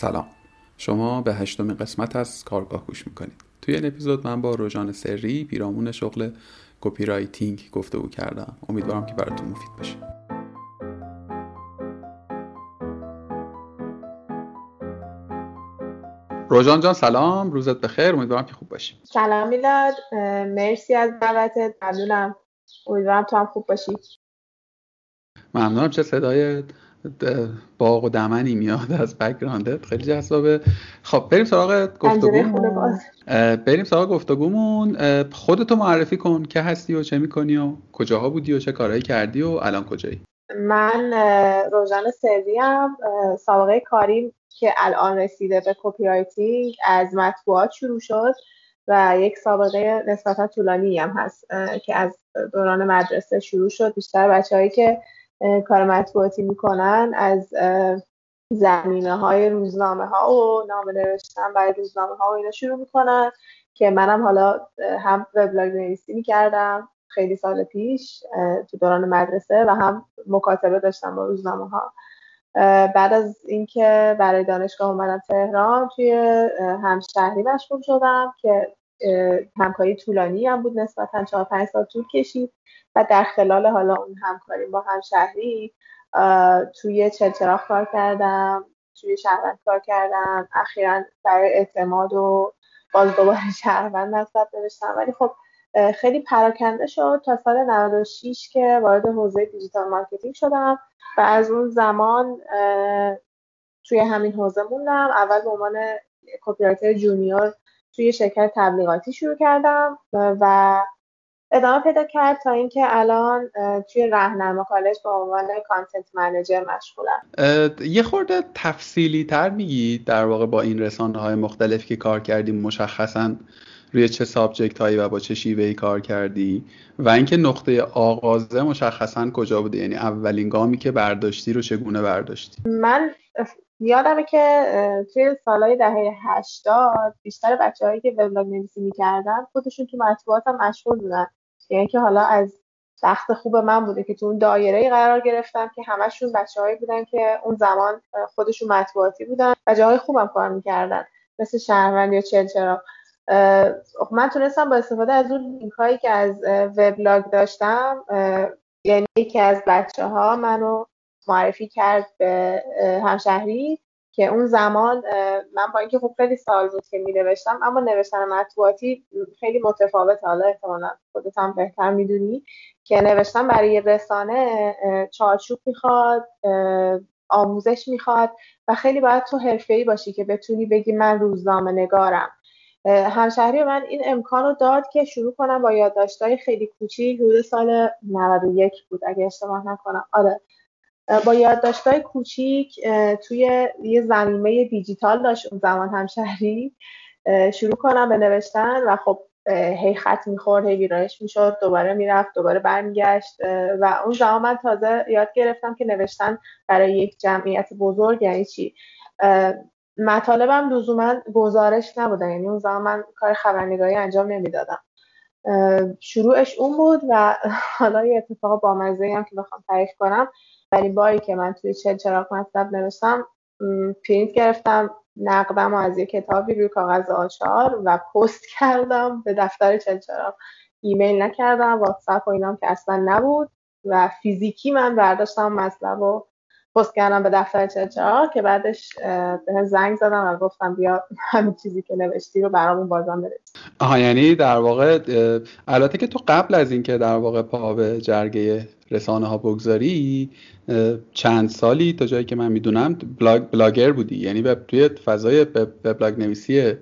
سلام. شما به هشتمین قسمت از کارگاه گوش می‌کنید. توی این اپیزود من با روژان سری پیرامون شغل copywriting گفتگو کردم. امیدوارم که براتون مفید باشه. روژان جان سلام. روزت بخیر. امیدوارم که خوب باشی. سلام میلاد. مرسی از دعوتت. ممنونم. امیدوارم تو هم خوب باشی. ممنونم. چه صدای باغ و دمنی میاد از background ت خیلی جذابه. خب بریم سراغ گفتگومون. بریم سراغ گفتگومون. خودتو معرفی کن. که هستی و چه می‌کنی و کجاها بودی و چه کارهایی کردی و الان کجایی؟ من روژان سری هم سابقه کاریم که الان رسیده به copywriting از مطبوعات شروع شد و یک سابقه نسبتا طولانی هم هست که از دوران مدرسه شروع شد. بیشتر بچههایی که کار مطبوعاتی می‌کنن از زمینه های روزنامه ها و نامه نوشتن برای روزنامه ها و اینا شروع می‌کنن که منم حالا هم وبلاگ نویسی می‌کردم خیلی سال پیش تو دوران مدرسه و هم مکاتبه داشتم با روزنامه ها بعد از اینکه برای دانشگاه اومدم تهران توی همشهری مشغول شدم که همکاری طولانی هم بود نسبتا چهار پنج سال طول کشید و در خلال حالا اون همکاری با همشهری توی چلچراغ کار کردم توی شهروند کار کردم اخیرا برای اعتماد و باز دوباره شهروند مطلب نوشتم. ولی خب خیلی پراکنده شد تا سال 96 که وارد حوزه دیجیتال مارکتینگ شدم و از اون زمان توی همین حوزه موندم. اول به عنوان کپی junior توی شرکت تبلیغاتی شروع کردم و ادامه پیدا کرد تا اینکه الان توی رهنما کالج به عنوان content manager مشغولم. یه خورده تفصیلی تر میگی در واقع با این رسانه های مختلف که کار کردیم مشخصا روی چه subject هایی و با چه شیوه ای کار کردی؟ و اینکه نقطه آغازه مشخصا کجا بوده؟ یعنی اولین گامی که برداشتی رو چگونه برداشتی؟ من یادمه که توی سالهای دهه هشتاد بیشتر بچههایی که وبلاگ نویسی می‌کردن خودشون تو مطبوعات هم مشغول بودن. یعنی که حالا از بخت خوب من بوده که تو اون دایره قرار گرفتم که همشون بچههایی بودن که اون زمان خودشون مطبوعاتی بودن و جاهای خوبم کار می‌کردن مثل شهروند یا چلچرا خب من تونستم با استفاده از اون لینک هایی که از وبلاگ داشتم یعنی یکی از بچه ها منو معرفی کرد به همشهری که اون زمان من با اینکه خب خیلی سال بود که می نوشتم اما نوشتن مطبوعاتی خیلی متفاوت حالا احتمالا خودت هم بهتر می‌دونی که نوشتن برای رسانه چارچوب می‌خواد آموزش می‌خواد و خیلی باید تو ای باشی که بتونی بگی من روزنامه نگارم. همشهری من این امکان رو داد که شروع کنم با یادداشت‌های خیلی کوچیک حدود سال 91 بود اگه اشتباه نکنم. آره. با یادداشت‌های کوچیک توی یه زمینه دیجیتال داشت اون زمان همشهری. شروع کنم به نوشتن و خب هی خط می‌خورد هی ویرایش می‌شد دوباره می‌رفت دوباره برمیگشت. و اون زمان من تازه یاد گرفتم که نوشتن برای یک جمعیت بزرگ یعنی چی؟ مطالبم لزوما گزارش نبودن یعنی اون زمان من کار خبرنگاری انجام نمی‌دادم. شروعش اون بود و حالا یه اتفاق بامزه هم که بخوام تعریف کنم. اولین باری که من توی چل چراغ مطلب نوشتم پرینت گرفتم نقدم از یه کتابی روی کاغذ آچار و پست کردم به دفتر چل چراغ. ایمیل نکردم واتساپ و اینام که اصلا نبود و فیزیکی من برداشتم مطلب و پست کردم به دفتر چلچراغ که بعدش بهم زنگ زدن و گفتن بیا همین چیزی که نوشتی رو برامون بازم بفرست آها یعنی در واقع البته که تو قبل از اینکه در واقع پا به جرگه رسانه ها بگذاری چند سالی تا جایی که من می‌دونم بلاگ بلاگر بودی. یعنی به توی فضای بلاگ نویسی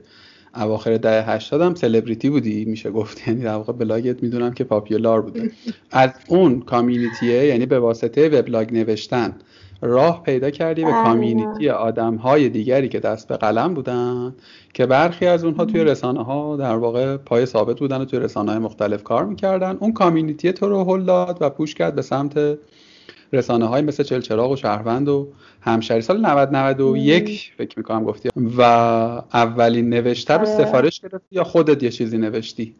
اواخر دهه 80 هم سلبریتی بودی میشه گفت. یعنی در واقع بلاگت می‌دونم که popular بوده. از اون community ه یعنی به واسطه وبلاگ نوشتن راه پیدا کردی به community آدم های دیگری که دست به قلم بودن که برخی از اونها توی رسانه ها در واقع پای ثابت بودن و توی رسانه های مختلف کار می‌کردن. اون community تو رو هل داد و push کرد به سمت رسانه های مثل چلچراغ و شهروند و همشری سال 90 91 فکر می‌کنم گفتی. و اولین نوشته رو آره. سفارش گرفتی یا خودت یه چیزی نوشتی؟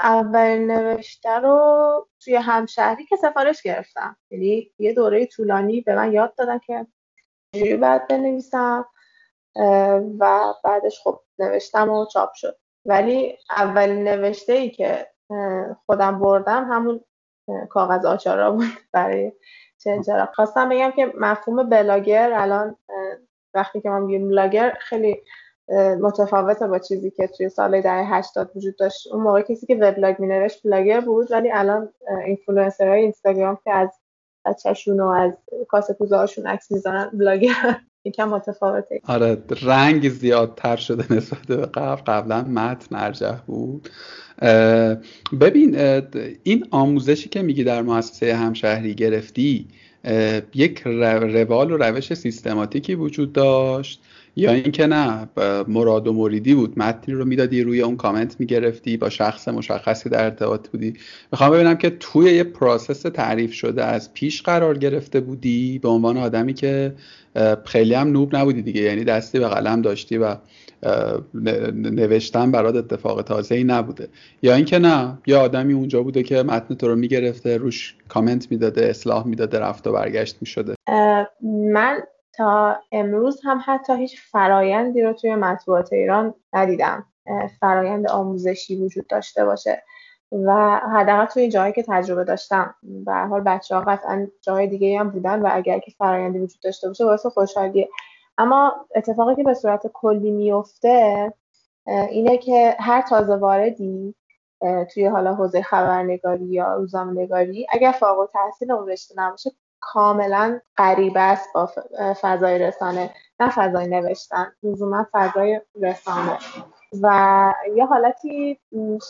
اولین نوشته رو توی همشهری که سفارش گرفتم. یعنی یه دوره طولانی به من یاد دادن که چجوری باید بنویسم. و بعدش خب نوشتم و چاپ شد. ولی اولین نوشته ای که خودم بودم همون کاغذ آچارا بود برای چلچراغ خواستم بگم که مفهوم بلاگر الان وقتی که ما میگیم بلاگر خیلی متفاوته با چیزی که توی سال دهه 80 وجود داشت. اون موقع کسی که وبلاگ مینوشت بلاگر بود ولی الان اینفلوئنسرهای اینستاگرام که از بچه‌شون و از کاسه عکس می‌زنن بلاگر. یکم متفاوته. آره رنگ زیادتر شده نسبت به قبل. قبلا متن ارجح بود. ببین این آموزشی که میگی در مؤسسه همشهری گرفتی یک روال و روش سیستماتیکی وجود داشت؟ یا اینکه نه مراد و مریدی بود؟ متنی رو می‌دادی روی اون کامنت می‌گرفتی با شخص مشخصی در ارتباط بودی؟ می‌خوام ببینم که توی یه process تعریف شده از پیش قرار گرفته بودی؟ به عنوان آدمی که خیلی هم noob نبودی دیگه. یعنی دستی به قلم داشتی و نوشتن برات اتفاق تازه ای نبوده. یا اینکه نه یه آدمی اونجا بوده که متن تو رو می‌گرفته روش کامنت می‌داده اصلاح می‌داده رفت و برگشت می‌شده. من تا امروز هم حتی هیچ فرایندی رو توی مطبوعات ایران ندیدم. فرایند آموزشی وجود داشته باشه. و حداقل توی جایی که تجربه داشتم. به حال بچه ها قطعا جای دیگه هم بودن و اگر که فرایندی وجود داشته باشه باعث خوشحالیه. اما اتفاقی که به صورت کلی میفته اینه که هر تازه واردی توی حالا حوزه خبرنگاری یا روزنامه‌نگاری اگر فارغ التحصیل اون رشته نباشه کاملا غریبه است با فضای رسانه. نه فضای نوشتن لزوما فضای رسانه. و یه حالتی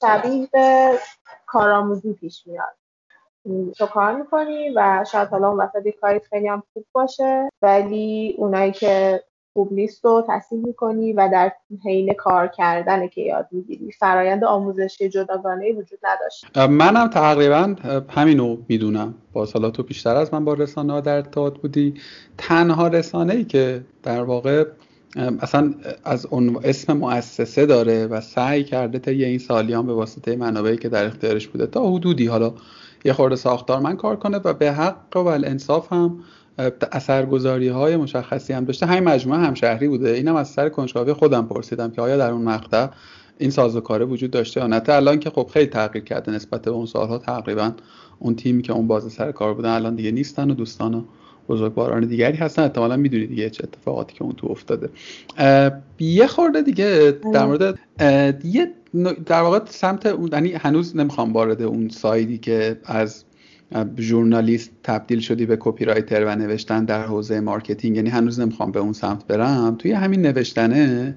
شبیه به کارآموزی پیش میاد. تو کار می‌کنی و شاید حالا اون وسط کاری خیلی هم خوب باشه ولی اونایی که خوب نیست رو تصحیح می‌کنی و در حین کار کردن که یاد می‌گیری. فرایند آموزشی جداگانه وجود نداشت. منم تقریبا همینو می‌دونم. با سالاتو بیشتر از من با رسانه ها در ارتباط بودی. تنها رسانه ای که در واقع اصلا از اون اسم مؤسسه داره و سعی کرده یه این سالیان به واسطه منابعی که در اختیارش بوده تا حدودی. حالا یه خورده ساختار من کار کنه و به حق و الانصاف هم اثرگذاری های مشخصی هم داشته. همین مجموعه همشهری بوده. اینم از سر کنجکاوی خودم پرسیدم که آیا در اون مقطع این سازوکاره وجود داشته یا نه. الان که خب خیلی تغییر کرده نسبت به اون سالها تقریبا اون تیمی که اون باز سر کار بودن الان دیگه نیستن و دوستان بزرگواران دیگری هستن. احتمالا می‌دونید دیگه چه اتفاقاتی که اون تو افتاده. یه خورده دیگه در آره. مورد یه در واقع سمت اون یعنی هنوز نمی‌خوام وارد اون سایدی که از ژورنالیست تبدیل شدی به copywriter و نوشتن در حوزه marketing یعنی هنوز نمی‌خوام به اون سمت برم. توی همین نوشتنه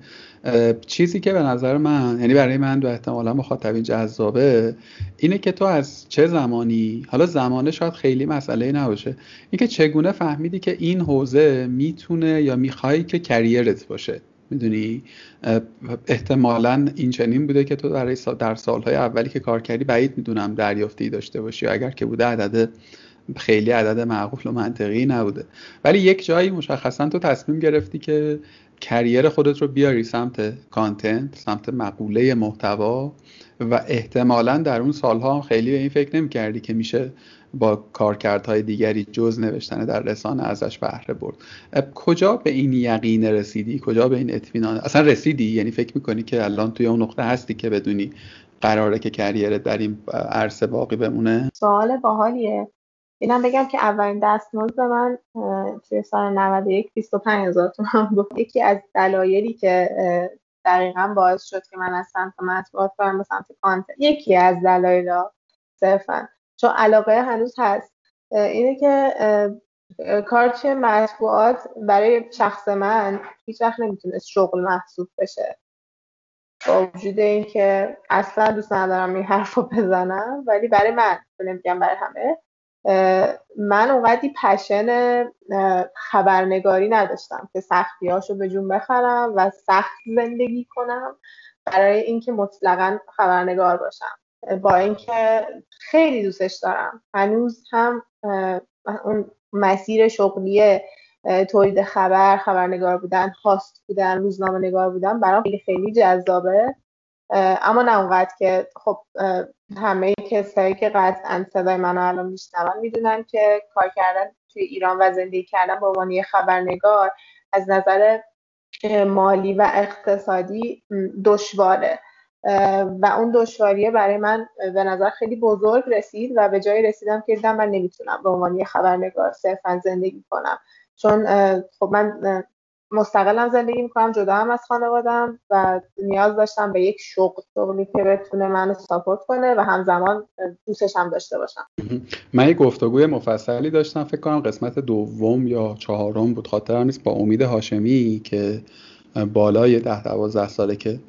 چیزی که به نظر من یعنی برای من و احتمالا مخاطبین جذابه اینه که تو از چه زمانی حالا زمانه شاید خیلی مسئله نباشه اینکه چگونه فهمیدی که این حوزه می‌تونه یا می‌خوای که career ت باشه. می‌دونی؟ احتمالا این چنین بوده که تو برای در سالهای اولی که کار کردی بعید می‌دونم دریافتی داشته باشی و اگر که بوده عدد خیلی عدد معقول و منطقی نبوده. ولی یک جایی مشخصا تو تصمیم گرفتی که کریر خودت رو بیاری سمت کانتنت سمت مقوله محتوا و احتمالا در اون سالها خیلی به این فکر نمی کردی که میشه با کارکردهای دیگری جز نوشتن در رسانه ازش بهره برد. کجا به این یقین رسیدی؟ کجا به این اطمینان؟ اصلا رسیدی؟ یعنی فکر می‌کنی که الان توی اون نقطه هستی که بدونی قراره که کریرت در این عرصه باقی بمونه؟ سوال باحالیه. اینم بگم که اولین دستمزد من توی سال 91 25 هزار تومن بود. یکی از دلایلی که دقیقا باعث شد که من از سمت مطبوعات برم به سمت کانتنت یکی از دلایل صرفا. چون علاقه هنوز هست. اینه که کارچ مطبوعات برای شخص من هیچ وقت نمی‌تونست شغل محسوب بشه. با وجود اینکه اصلا دوست ندارم این حرف رو بزنم ولی برای من نمیگم برای همه. من اونقدی پشن خبرنگاری نداشتم که سختیاشو به جون بخرم و سخت زندگی کنم برای اینکه مطلقا خبرنگار باشم. با اینکه خیلی دوستش دارم. هنوز هم اون مسیر شغلی تولید خبر خبرنگار بودن هاست بودن روزنامه نگار بودن برام خیلی خیلی جذابه. اما نه اونقدر که خب همه کسایی که قطعا صدای منو الان میشنون می‌دونن که کار کردن توی ایران و زندگی کردن به عنوان خبرنگار از نظر مالی و اقتصادی دشواره. و اون دشواریه برای من به نظر خیلی بزرگ رسید و به جای رسیدم که دیدم من نمی‌تونم به عنوان خبرنگار صرفا زندگی کنم. چون خب من مستقلم زندگی می‌کنم جدا هم از خانوادم و نیاز داشتم به یک شغل شغلی که بتونه منو ساپورت کنه و همزمان دوستش هم داشته باشم. من یه گفتگوی مفصلی داشتم فکر کنم قسمت دوم یا چهارم بود خاطرم نیست با امید هاشمی که بالای ده دوازده ساله که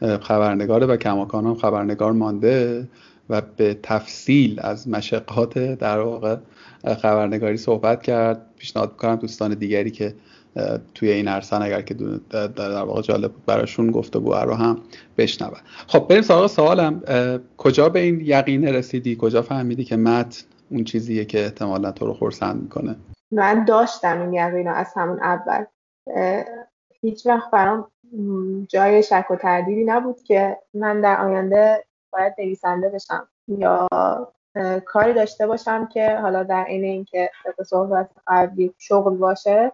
خبرنگاره و کماکان هم خبرنگار مانده و به تفصیل از مشقات در واقع خبرنگاری صحبت کرد. پیشنهاد می‌کنم دوستان دیگری که توی این عرصن اگر که در واقع جالب بود براشون گفتگو رو هم بشنون خب بریم سراغ سوالم. کجا به این یقین رسیدی؟ کجا فهمیدی که متن اون چیزیه که احتمالا تو رو خورسند می‌کنه؟ من داشتم این یقین از همون اول. هیچ وقت برام جای شک و تردیدی نبود که من در آینده باید نویسنده بشم یا کاری داشته باشم که حالا در این اینکه به صحبت قبلی شغل باشه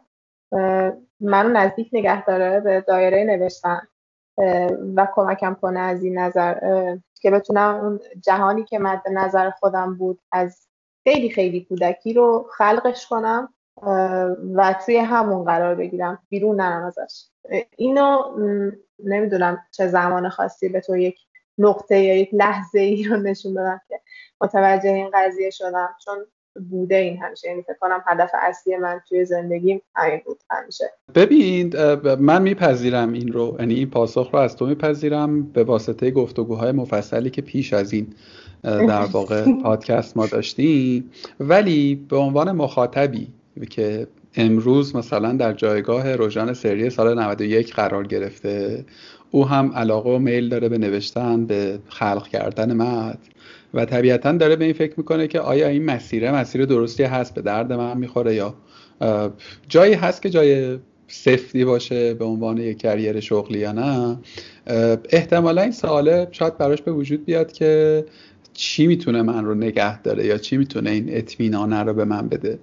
منو نزدیک نگه داره به دایره نوشتن و کمکم کنه از این نظر که بتونم اون جهانی که مد نظر خودم بود از خیلی خیلی کودکی رو خلقش کنم و توی همون قرار بگیرم بیرون نرم ازش. اینو نمی‌دونم چه زمان خاصی به تو یک نقطه یا یک لحظه ای رو نشون بدم که متوجه این قضیه شدم چون بوده این همیشه. یعنی فکر کنم هدف اصلی من توی زندگیم همین بود همیشه. ببین من میپذیرم این رو. یعنی این پاسخ رو از تو میپذیرم به واسطه گفتگوهای مفصلی که پیش از این در واقع پادکست ما داشتیم. ولی به عنوان مخاطبی که امروز مثلا در جایگاه روژان سری سال 91 قرار گرفته او هم علاقه و میل داره به نوشتن به خلق کردن متن. و طبیعتا داره به این فکر می‌کنه که آیا این مسیره مسیر درستی هست به درد من می‌خوره یا جایی هست که جای سفتی باشه به عنوان یک کریر شغلی یا نه. احتمالا این سواله شاید براش به وجود بیاد که چی می‌تونه من رو نگه داره یا چی می‌تونه این اطمینانه رو به من بده.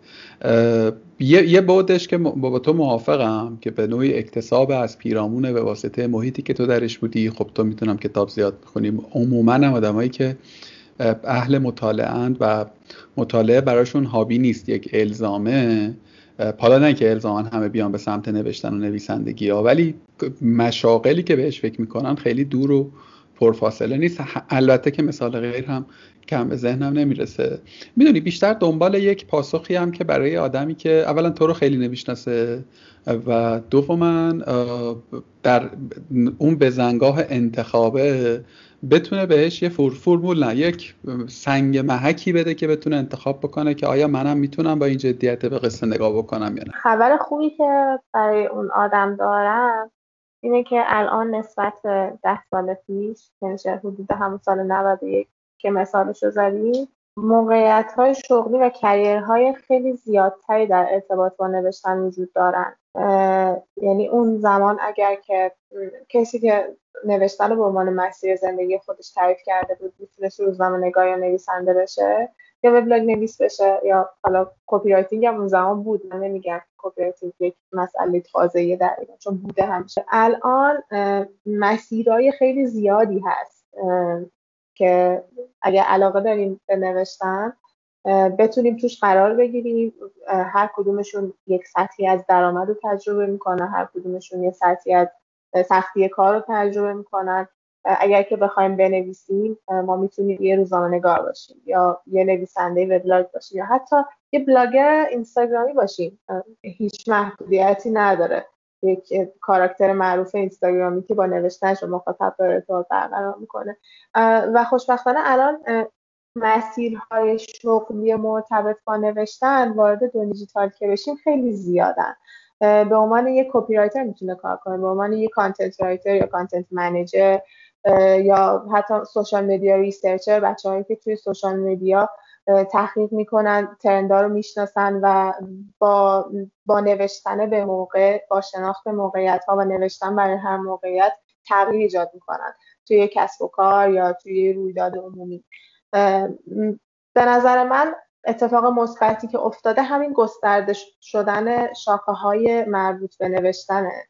یه, یه بودش که با تو موافقم که به نوعی اکتساب از پیرامونه به واسطه محیطی که تو درش بودی خب تو می‌تونم کتاب زیاد بخونیم. عموما هم آدمایی که اهل مطالعه و مطالعه براشون هابی نیست یک الزامه. حالا نه که الزاما همه بیان به سمت نوشتن و نویسندگی ها ولی مشاقلی که بهش فکر می‌کنن خیلی دور و پرفاصله نیست. البته که مثال غیر هم کم به ذهنم نمی‌رسه. می‌دونی بیشتر دنبال یک پاسخی هم که برای آدمی که اولا تو رو خیلی نمی‌شناسه و دوما در اون بزنگاه انتخابه بتونه بهش یه فرمول نه یک سنگ محکی بده که بتونه انتخاب بکنه که آیا منم می‌تونم با این جدیت به قصه نگاه بکنم یا نه. خبر خوبی که برای اون آدم دارم اینه که الان نسبت به ده سال پیش یعنی حدود همون سال 91 که مثالش رو زدیم موقعیت های شغلی و career های خیلی زیادتری در ارتباط با نوشتن وجود دارن. یعنی اون زمان اگر که کسی که نوشتن رو به عنوان مسیر زندگی خودش تعریف کرده بود می‌تونست روزنامه نگار یا نویسنده بشه یا وبلاگ نویس بشه یا حالا copywriting هم اون زمان بود. من نمیگم copywriting یک مسئله تازه‌ست چون بوده همیشه. الان مسیرهای خیلی زیادی هست که اگر علاقه داریم به نوشتن بتونیم توش قرار بگیریم. هر کدومشون یک سطحی از درآمد رو تجربه می‌کنن هر کدومشون یه سطحی از سختی کار رو تجربه می‌کنن. اگر که بخوایم بنویسیم ما می‌تونیم یه روزنامه نگار باشیم یا یه نویسنده وبلاگ باشیم یا حتی یه بلاگر اینستاگرامی باشیم. هیچ محدودیتی نداره. یک character معروف اینستاگرامی که با نوشتنش مخاطب داره ارتباط برقرار می‌کنه. و خوشبختانه الان مسیرهای شغلی مرتبط با نوشتن وارد دنیای دیجیتال که بشیم خیلی زیادن. به عنوان یک copywriter می‌تونه کار کنه. به عنوان یک content writer یا content manager یا حتی social media researcher بچه‌هایی که توی social media تحقیق می‌کنن ترندا رو می‌شناسن و با با نوشتن به موقع با شناخت موقعیت ها و نوشتن برای هر موقعیت تغییر ایجاد می‌کنن. توی کسب و کار یا توی رویداد عمومی. به نظر من اتفاق مثبتی که افتاده همین گسترده شدن شاخه های مربوط به نوشتنه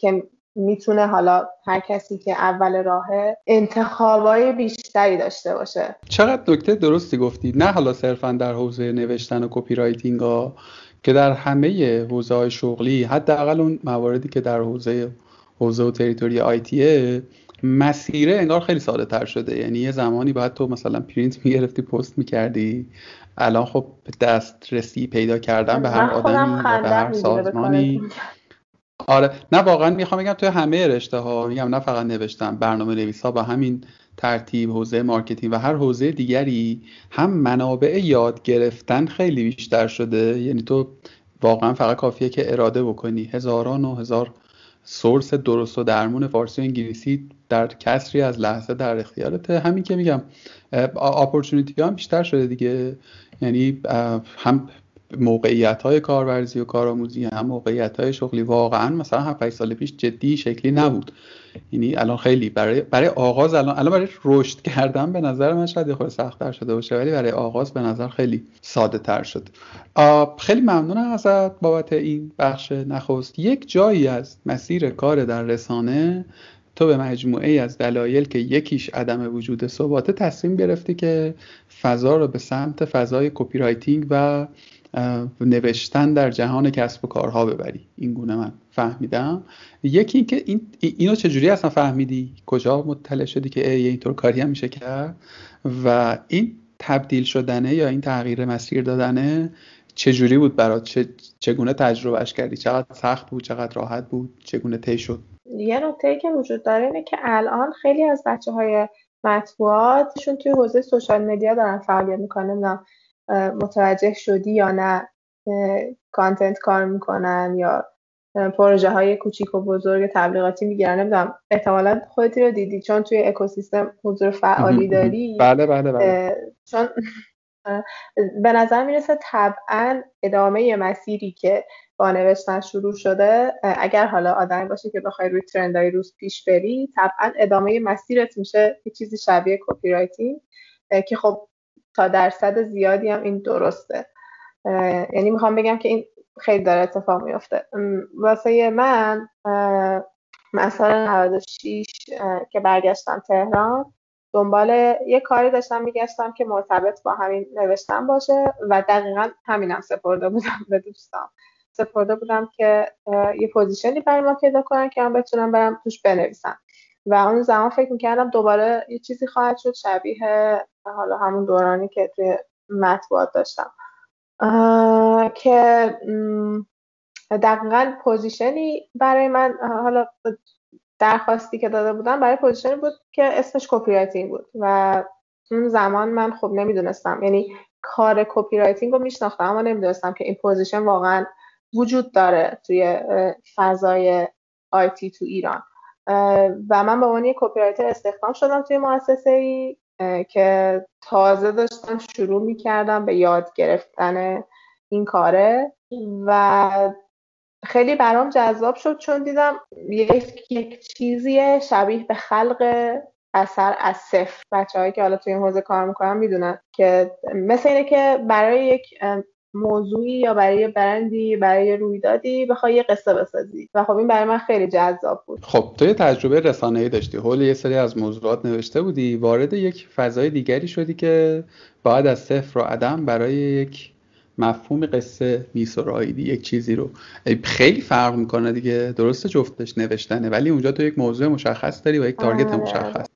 که می‌تونه حالا هر کسی که اول راهه انتخابای بیشتری داشته باشه. چقدر نکته درستی گفتی. نه حالا صرفا در حوزه نوشتن و copywriting ها که در همه حوزه های شغلی حداقل اون مواردی که در حوزه حوزه و territory IT ه مسیره انگار خیلی ساده تر شده. یعنی یه زمانی باید تو مثلا پرینت می‌گرفتی پست می‌کردی. الان خب دسترسی پیدا کردن به هر آدمی به هر سازمانی. آره. نه واقعا می‌خوام بگم توی همه رشته ها میگم نه فقط نوشتن برنامه نویس ها به همین ترتیب حوزه marketing و هر حوزه دیگری هم منابع یاد گرفتن خیلی بیشتر شده. یعنی تو واقعا فقط کافیه که اراده بکنی. هزاران و هزار source درست و درمون فارسی و انگلیسی در کسری از لحظه در اختیارته همین که میگم opportunity هم بیشتر شده دیگه. یعنی هم موقعیت های کارورزی و کارآموزی هم موقعیت های شغلی. واقعا مثلا 7 سال پیش بدین شکلی نبود. یعنی الان خیلی برای برای آغاز الان الان برای رشد کردن به نظر من شاید خود سختتر شده باشه ولی برای آغاز به نظر خیلی ساده تر شد خیلی ممنونم ازت بابت این بخش نخست. یک جایی از مسیر کار در رسانه تو به مجموعه از دلایل که یکیش عدم وجود ثباته تصمیم گرفتی که فضا رو به سمت فضای copywriting و نوشتن در جهان کسب و کارها ببری. این گونه من فهمیدم. یکی اینکه این اینو چجوری اصلا فهمیدی؟ کجا مطلع شدی که ای اینطور کاری هم میشه کرد؟ و این تبدیل شدنه یا این تغییر مسیر دادنه چجوری بود برات؟ چه، چگونه تجربهش کردی؟ چقدر سخت بود؟ چقدر راحت بود؟ چگونه طی شد؟ یه نکته که وجود داره اینه که الان خیلی از بچه های مطبوعاتشون توی حوزه سوشال مدیا دارن فعالیت می‌کنن. متوجه شدی یا نه؟ content کار می‌کنن یا پروژه های کوچیک و بزرگ تبلیغاتی می‌گیرن؟ نمی‌دونم احتمالا خودت اینا رو دیدی چون توی اکوسیستم حضور فعالی داری. بله بله بله. چون به نظر می‌رسه طبعا ادامه مسیری که با نوشتن شروع شده اگر حالا آدمی باشه که بخوای روی ترندهای روز پیش بری طبعا ادامه مسیرت میشه یه چیزی شبیه copywriting که خب تا درصد زیادی هم این درسته. یعنی می‌خوام بگم که این خیلی داره اتفاق میفته. واسه من مثلا 96 که برگشتم تهران دنبال یه کاری داشتم میگشتم که مرتبط با همین نوشتن باشه و دقیقا همینم سپرده بودم به دوستام سپرده بودم که یه پوزیشنی برای ما پیدا کنن که من بتونم برم توش بنویسم. و اون زمان فکر می‌کردم دوباره یه چیزی خواهد شد شبیه حالا همون دورانی که توی مطبوعات داشتم. که دقیقا position ی برای من حالا درخواستی که داده بودم برای position ی بود که اسمش copywriting بود و اون زمان من خب نمی‌دونستم یعنی کار copywriting رو میشناختم اما نمی‌دونستم که این position واقعا وجود داره توی فضای آیتی تو ایران. و من به عنوان یک کپی رایتر استخدام شدم توی مؤسسه ای که تازه داشتم شروع می‌کردم به یاد گرفتن این کاره و خیلی برام جذاب شد چون دیدم یک, یک چیزی شبیه به خلق اثر از صفر. بچه هایی که حالا توی این حوزه کار می‌کنن می‌دونن که مثل اینه که برای یک موضوعی یا برای برندی برای رویدادی بخوای یه قصه بسازی. و خب این برای من خیلی جذاب بود. خب تو یه تجربه رسانه‌ای داشتی. حول یه سری از موضوعات نوشته بودی. وارد یک فضای دیگری شدی که باید از صفر و عدم برای یک مفهوم قصه میسراییدی یک چیزی رو خیلی فرق می‌کنه دیگه. درسته جفتش نوشتنه ولی اونجا تو یک موضوع مشخص داری و یک target آره. مشخص.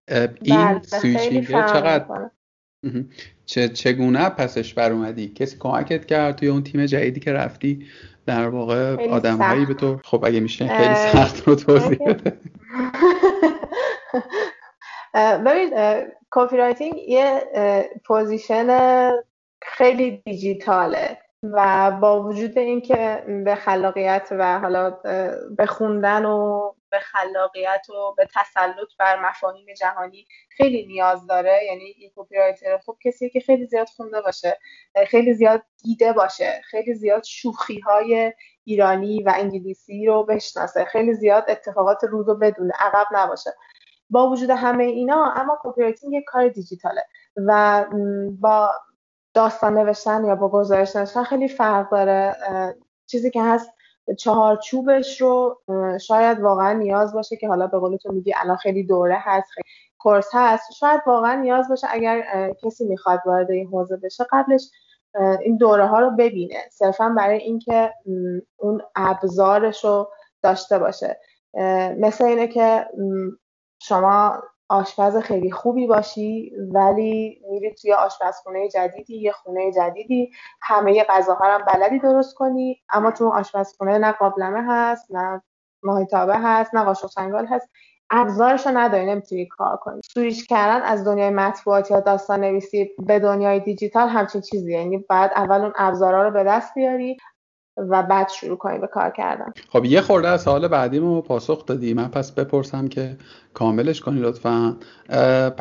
این بله، switching چقدر چه چگونه از پسش بر اومدی؟ کسی کمکت کرد توی اون تیم جدیدی که رفتی؟ در واقع آدمهایی به تو خب اگه میشه خیلی سخت رو توضیح بده. ببین copywriting یه position خیلی دیجیتاله و با وجود اینکه به خلاقیت و حالا به خوندن و به خلاقیت و به تسلط بر مفاهیم جهانی خیلی نیاز داره. یعنی این copywriter خوب کسی که خیلی زیاد خونده باشه خیلی زیاد دیده باشه خیلی زیاد شوخی های ایرانی و انگلیسی رو بشناسه خیلی زیاد اتفاقات روز رو بدونه عقب نباشه. با وجود همه اینا اما کپی یک کار دیجیتاله و با داستان نوشتن یا با گزارش نوشتن خیلی فرق داره. چیزی که هست چهارچوبش رو شاید واقعا نیاز باشه که حالا به قول تو میگی الان خیلی دوره هست خیلی کورس هست. شاید واقعا نیاز باشه اگر کسی می‌خواد وارد این حوزه بشه قبلش این دوره ها رو ببینه. صرفا برای اینکه اون ابزارش رو داشته باشه. مثل اینه که شما آشپز خیلی خوبی باشی ولی میری توی آشپزخونه جدیدی یه خونه جدیدی همه غذاها هم بلدی درست کنی. اما تو آشپزخونه نه قابلمه هست نه ماهیتابه هست نه قاشق چنگال هست. ابزارش رو نداری نمی‌تونی کار کنی. سویش کردن از دنیای مطبوعات یا داستان نویسی به دنیای دیجیتال همچین چیزی یعنی باید اول اون ابزارا رو به دست بیاری. و بعد شروع کنی به کار کردن. خب یه خورده از سوال بعدیمو پاسخ دادی. من پس بپرسم که کاملش کنی لطفا.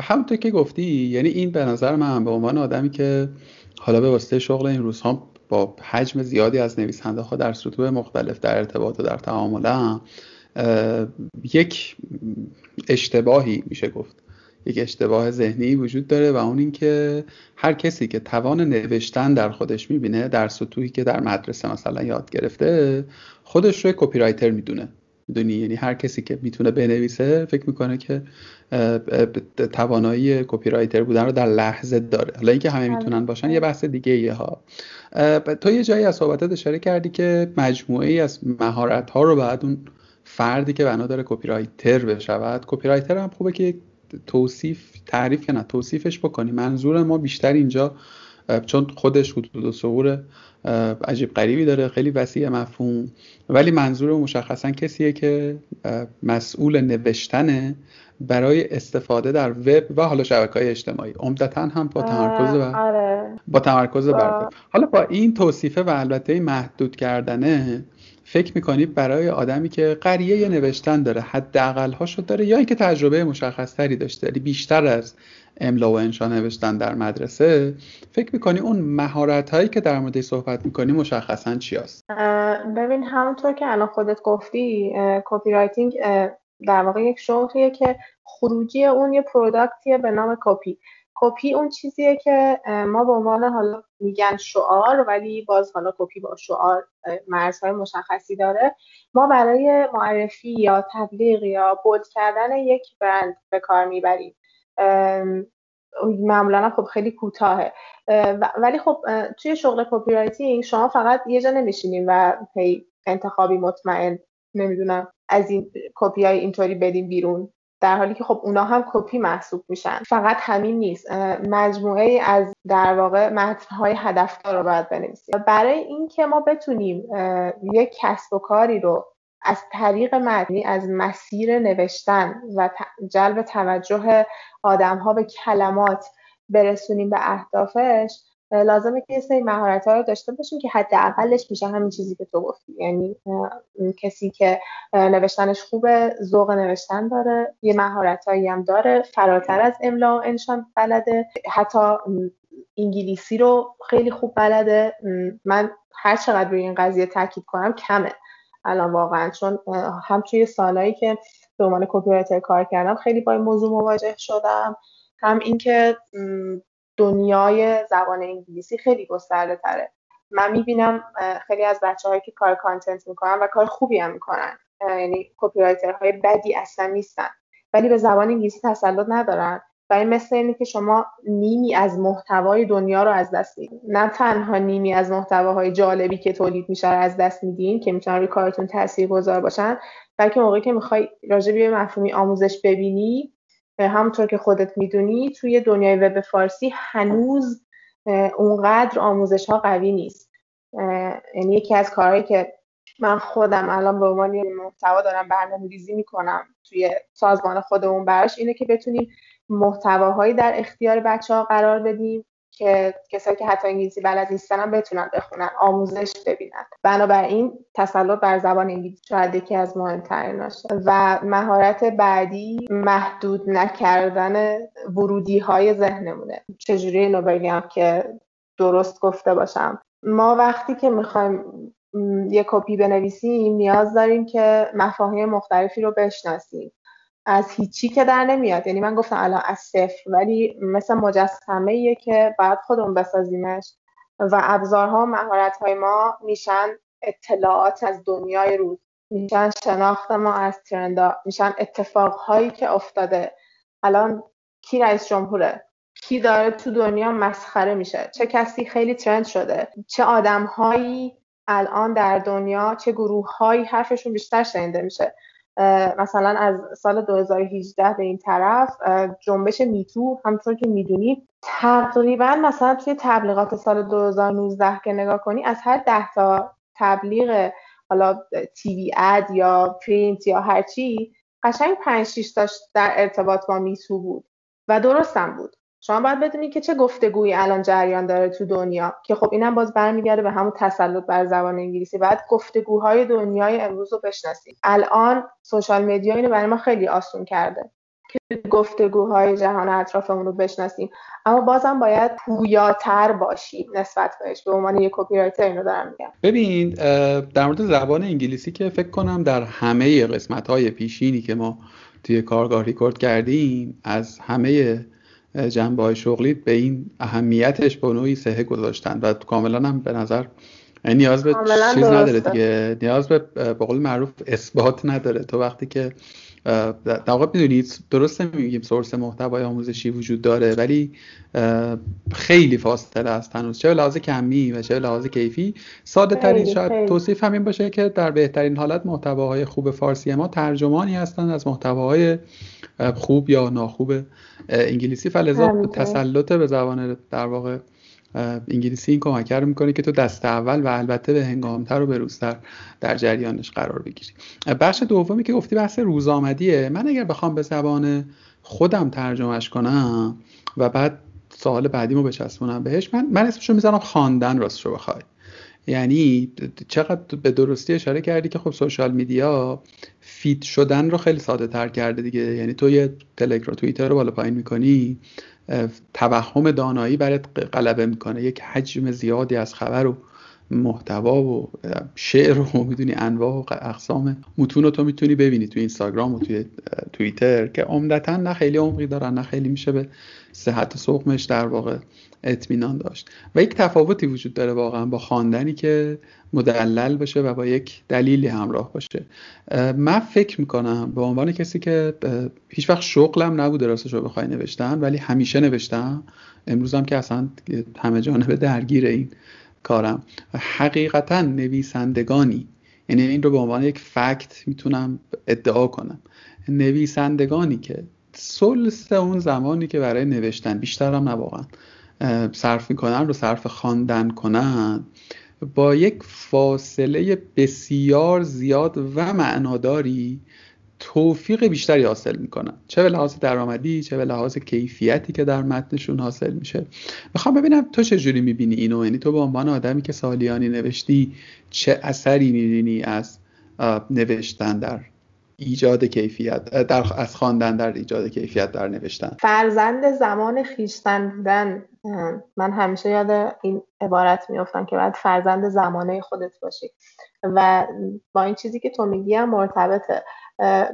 همونطور که گفتی یعنی این به نظر من به عنوان آدمی که حالا به واسطه شغل این روزها با حجم زیادی از نویسنده ها در سطوح مختلف در ارتباط و در تعامل یک اشتباهی میشه گفت. یک اشتباه ذهنی وجود داره و اون اینکه هر کسی که توان نوشتن در خودش می‌بینه در سطوحی که در مدرسه مثلا یاد گرفته خودش رو copywriter می‌دونه. می‌دونی؟ یعنی هر کسی که می‌تونه بنویسه فکر می‌کنه که توانایی copywriter بودن رو در لحظه داره. حالا اینکه همه می‌تونن باشن یه بحث دیگه ایه ها. تو یه جایی از صحبتت اشاره کردی که مجموعه ای از مهارت ها رو باید اون فردی که بنا داره copywriter بشود. copywriter هم خوبه که توصیف تعریف که نه توصیفش بکنی. منظور ما بیشتر اینجا چون خودش حدود و صغور عجیب غریبی داره خیلی وسیع مفهوم. ولی منظور مشخصا کسیه که مسئول نوشتنه برای استفاده در وب و حالا شبکه های اجتماعی. عمدتا هم با تمرکز و آره. با تمرکز بر حالا با این توصیفه و البته محدود کردنه فکر می‌کنی برای آدمی که قریه نوشتن داره حداقل هاشو داره یا اینکه تجربه مشخص تری داشته یعنی بیشتر از املا و انشا نوشتن در مدرسه فکر می‌کنی اون مهارت هایی که در مورد صحبت می‌کنی مشخصا چی هست؟ ببین همونطور که الان خودت گفتی copywriting در واقع یک شغلیه که خروجی اون یه product یه به نام copy copy اون چیزیه که ما به عنوان حالا میگن شعار ولی باز حالا کپی با شعار مرزهای مشخصی داره. ما برای معرفی یا تبلیغ یا bold کردن یک برند به کار می‌بریم. معمولا خب خیلی کوتاهه. ولی خب توی شغل copywriting شما فقط یه جا نمیشینیم و انتخابی مطمئن نمی‌دونم از این کپی های اینطوری بدیم بیرون. در حالی که خب اونا هم کپی محسوب میشن. فقط همین نیست. مجموعه از در واقع متنهای هدفدار رو باید بنویسیم. برای اینکه ما بتونیم یک کسب و کاری رو از طریق متنی از مسیر نوشتن و جلب توجه آدم ها به کلمات برسونیم به اهدافش لازمه که یه سری مهارت ها رو داشته باشیم که حداقلش میشه همین چیزی که تو گفتی. یعنی کسی که نوشتنش خوبه ذوق نوشتن داره یه مهارت هم داره فراتر از املا و انشان بلده. حتی انگلیسی رو خیلی خوب بلده. من هر چقدر روی این قضیه تاکید کنم کمه الان واقعا. چون هم توی سالهایی که به عنوان کپی کار کردم خیلی با این موضوع مواجه شدم. هم اینکه دنیای زبان انگلیسی خیلی گسترده تره. من می‌بینم خیلی از بچه هایی که کار کانتنت می‌کنن و کار خوبی هم می‌کنن. یعنی کپی های بدی اصلا نیستن. ولی به زبان انگلیسی تسلط ندارن. و این مثل اینه که شما نیمی از محتوای دنیا رو از دست میدین. نه تنها نیمی از محتواهای جالبی که تولید میشه از دست میدین که می‌تونن روی کارتون تاثیر گذار باشن بلکه موقعی که می‌خوای راجع به مفهومی آموزش ببینی همونطور که خودت می‌دونی توی دنیای وب فارسی هنوز اونقدر آموزش ها قوی نیست. یعنی یکی از کارهایی که من خودم الان به عنوان محتوا دارم برنامه ریزی می‌کنم توی سازمان خودمون براش اینه که بتونیم محتواهایی در اختیار بچه ها قرار بدیم. که کسایی که حتی انگلیسی بلد نیستن هم بتونن بخونن آموزش ببینن. بنابراین تسلط بر زبان انگلیسی شاید یکی از مهمترین باشه و مهارت بعدی محدود نکردن ورودی های ذهنمونه. چجوری اینو بگم که درست گفته باشم؟ ما وقتی که می‌خوایم یه کپی بنویسیم نیاز داریم که مفاهیم مختلفی رو بشناسیم. از هیچی که در نمیاد. یعنی من گفتم الان از صفر ولی مثل مجسمه ایه که باید خودمون بسازیمش. و ابزارها و مهارت های ما میشن اطلاعات از دنیای روز. میشن شناخت ما از ترندا. میشن اتفاقهایی که افتاده. الان کی رئیس جمهوره؟ کی داره تو دنیا مسخره میشه؟ چه کسی خیلی ترند شده؟ چه آدمهایی الان در دنیا چه گروه هایی حرفشون بیشتر شنیده میشه؟ مثلا از سال 2018 به این طرف جنبش میتو همونطور که می‌دونید تقریبا مثلا توی تبلیغات سال 2019 که نگاه کنی از هر ده تا تبلیغ حالا تیوی اد یا پرینت یا هرچی قشنگ 5 6 تاش در ارتباط با میتو بود و درستم بود. شما باید بدونید که چه گفتگویی الان جریان داره تو دنیا که خب اینم باز برمیگرده به همون تسلط بر زبان انگلیسی. بعد گفتگوهای دنیای امروز رو بشناسید. الان سوشال مدیا اینو برای ما خیلی آسون کرده که گفتگوهای جهان اطرافمون رو بشناسیم. اما بازم باید پویاتر باشیم نسبت بهش. به عنوان یک کپی رایتر اینو دارم میگم. ببین در مورد زبان انگلیسی که فکر کنم در همه قسمت های پیشینی که ما توی کارگاه ریکورد کردیم از همه جنبه های شغلی به این اهمیتش به نوعی سهه گذاشتن و کاملا هم به نظر نیاز به چیز نداره دیگه. نیاز به بقول معروف اثبات نداره. تو وقتی که در واقع می‌دونید درست نمیگیم سورس محتوای آموزشی وجود داره ولی خیلی فاصله است هنوز. چه لحاظ کمی و چه لحاظ کیفی. ساده ترین شاید توصیف همین باشه که در بهترین حالت محتواهای خوب فارسی ما ترجمانی هستند از محتواهای خوب یا ناخوب انگلیسی. فلزا تسلط به زبان در واقع انگلیسی این کمک رو می‌کنه که تو دست اول و البته به هنگامتر و بروزتر در جریانش قرار بگیری. بخش دومی که گفتی بحث روزآمدیه. من اگر بخوام به زبان خودم ترجمهش کنم و بعد سوال بعدیمو بچسبونم بهش من من اسمشو می‌زنم خواندن راستشو بخوای یعنی چقدر به درستی اشاره کردی که خب سوشال میدیا فیت شدن رو خیلی ساده تر کرده دیگه. یعنی تو یه تلگرام توییتر رو بالا پایین می‌کنی توهم دانایی برات غلبه می‌کنه. یک حجم زیادی از خبر و محتوا و شعر و می‌دونی انواع و اقسام. متون رو تو می‌تونی ببینی تو اینستاگرام و توی توییتر که عمدتا نه خیلی عمقی دارن نه خیلی میشه به صحت سقمش در واقع اطمینان داشت. و یک تفاوتی وجود داره واقعا با خواندنی که مدلل باشه و با یک دلیلی همراه باشه. من فکر می‌کنم به عنوان کسی که هیچ وقت شغلم نبوده راستش رو بخوای نوشتن ولی همیشه نوشتم. امروزم که اصلا همه جانبه درگیر این کارم. حقیقتا نویسندگانی. یعنی این رو به عنوان یک فکت می‌تونم ادعا کنم. نویسندگانی که سلس اون زمانی که برای نوشتن نه واقعا صرف می‌کنن رو صرف خواندن کنن با یک فاصله بسیار زیاد و معناداری توفیق بیشتری حاصل می‌کنن. چه به لحاظ درآمدی چه به لحاظ کیفیتی که در متنشون حاصل میشه. می‌خوام ببینم تو چجوری می‌بینی اینو؟ یعنی تو به عنوان آدمی که سالیانی نوشتی چه اثری می‌بینی از نوشتن در ایجاد کیفیت در از خواندن در ایجاد کیفیت در نوشتن؟ فرزند زمان خیشتن بودن. من همیشه یاد این عبارت میافتم که باید فرزند زمانه خودت باشی. و با این چیزی که تو میگی هم مرتبطه.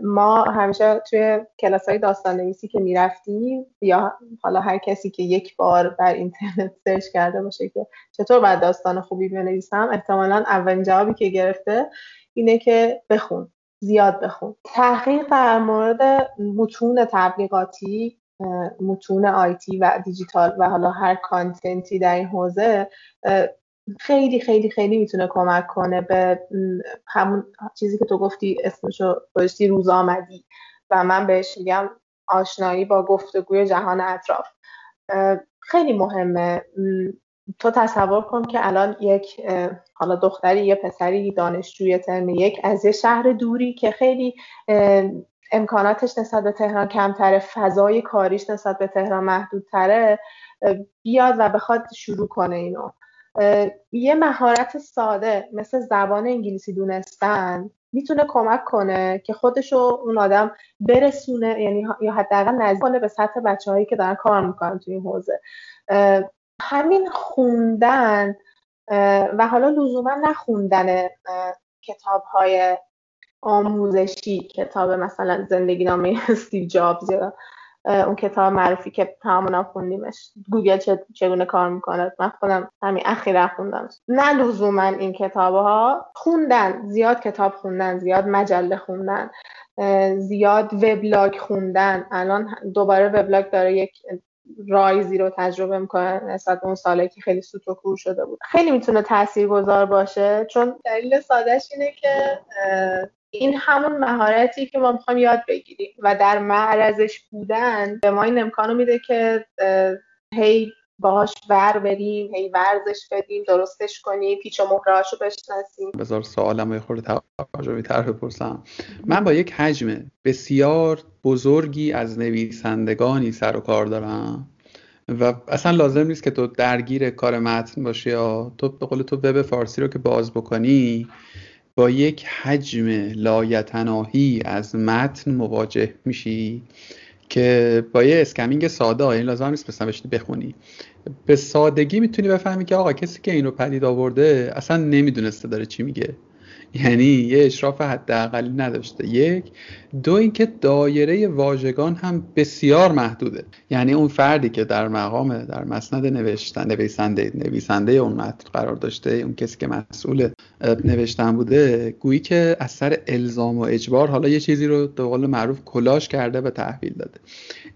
ما همیشه توی کلاس های داستان نویسی که می‌رفتیم یا حالا هر کسی که یک بار در اینترنت سرچ کرده باشه که چطور باید داستان خوبی بنویسم احتمالا اولین جوابی که گرفته اینه که بخون زیاد بخون. تحقیق در مورد متون تبلیغاتی متون آیتی و دیجیتال و حالا هر کانتنتی در این حوزه خیلی خیلی خیلی می‌تونه کمک کنه به همون چیزی که تو گفتی اسمشو گذاشتی روز آمدی و من بهش میگم آشنایی با گفتگوی جهان اطراف. خیلی مهمه. تو تصور کن که الان یک حالا دختری یه پسری دانشجوی ترم یک از یه شهر دوری که خیلی امکاناتش نسبت به تهران کمتره فضای کاریش نسبت به تهران محدودتره بیاد و بخواد شروع کنه اینو. یه مهارت ساده مثل زبان انگلیسی دونستن می‌تونه کمک کنه که خودشو اون آدم برسونه یعنی یا حداقل نزدیک کنه به سطح بچههایی که دارن کار می‌کنن توی این حوزه. همین خوندن و حالا لزوما نخوندن کتاب های آموزشی کتاب مثلا زندگی نامه استیو جابز یا اون کتاب معروفی که تمام خوندیمش. گوگل چگونه کار می‌کنه؟ من خودم همین اخیرا خوندم. نه لزوما این کتاب ها خوندن. زیاد کتاب خوندن زیاد مجله خوندن زیاد وبلاگ خوندن. الان دوباره وبلاگ داره یک رایزی رو تجربه می‌کنه نسبت اون سالی که خیلی سوت و کور شده بود. خیلی می‌تونه گذار باشه چون دلیل سادهش اینه که این همون مهارتی که ما می‌خوایم یاد بگیریم و در معرضش بودن به ما این امکانو میده که هی باهاش ور بریم هی ورزش بدیم درستش کنیم پیچ و مهرهاشو بشناسیم. بذار سوالم یه خورده تر بپرسم. من با یک حجم بسیار بزرگی از نویسندگانی سر و کار دارم و اصلا لازم نیست که تو درگیر کار متن باشی یا تو به قول تو وب فارسی رو که باز بکنی با یک حجم لایتناهی از متن مواجه میشی که با یه اسکمینگ ساده این لازم نیست مثلا بخونی. به سادگی می‌تونی بفهمی که آقا کسی که این رو پدید آورده اصلا نمی‌دونسته داره چی میگه. یعنی یه اشراف حداقلی نداشته. یک. دو اینکه دایره واژگان هم بسیار محدوده. یعنی اون فردی که در مقام در مسند نوشتن نویسنده نویسنده اون متن قرار داشته اون کسی که مسئول نوشتن بوده گویی که از سر الزام و اجبار حالا یه چیزی رو به قول معروف کلاش کرده و تحویل داده.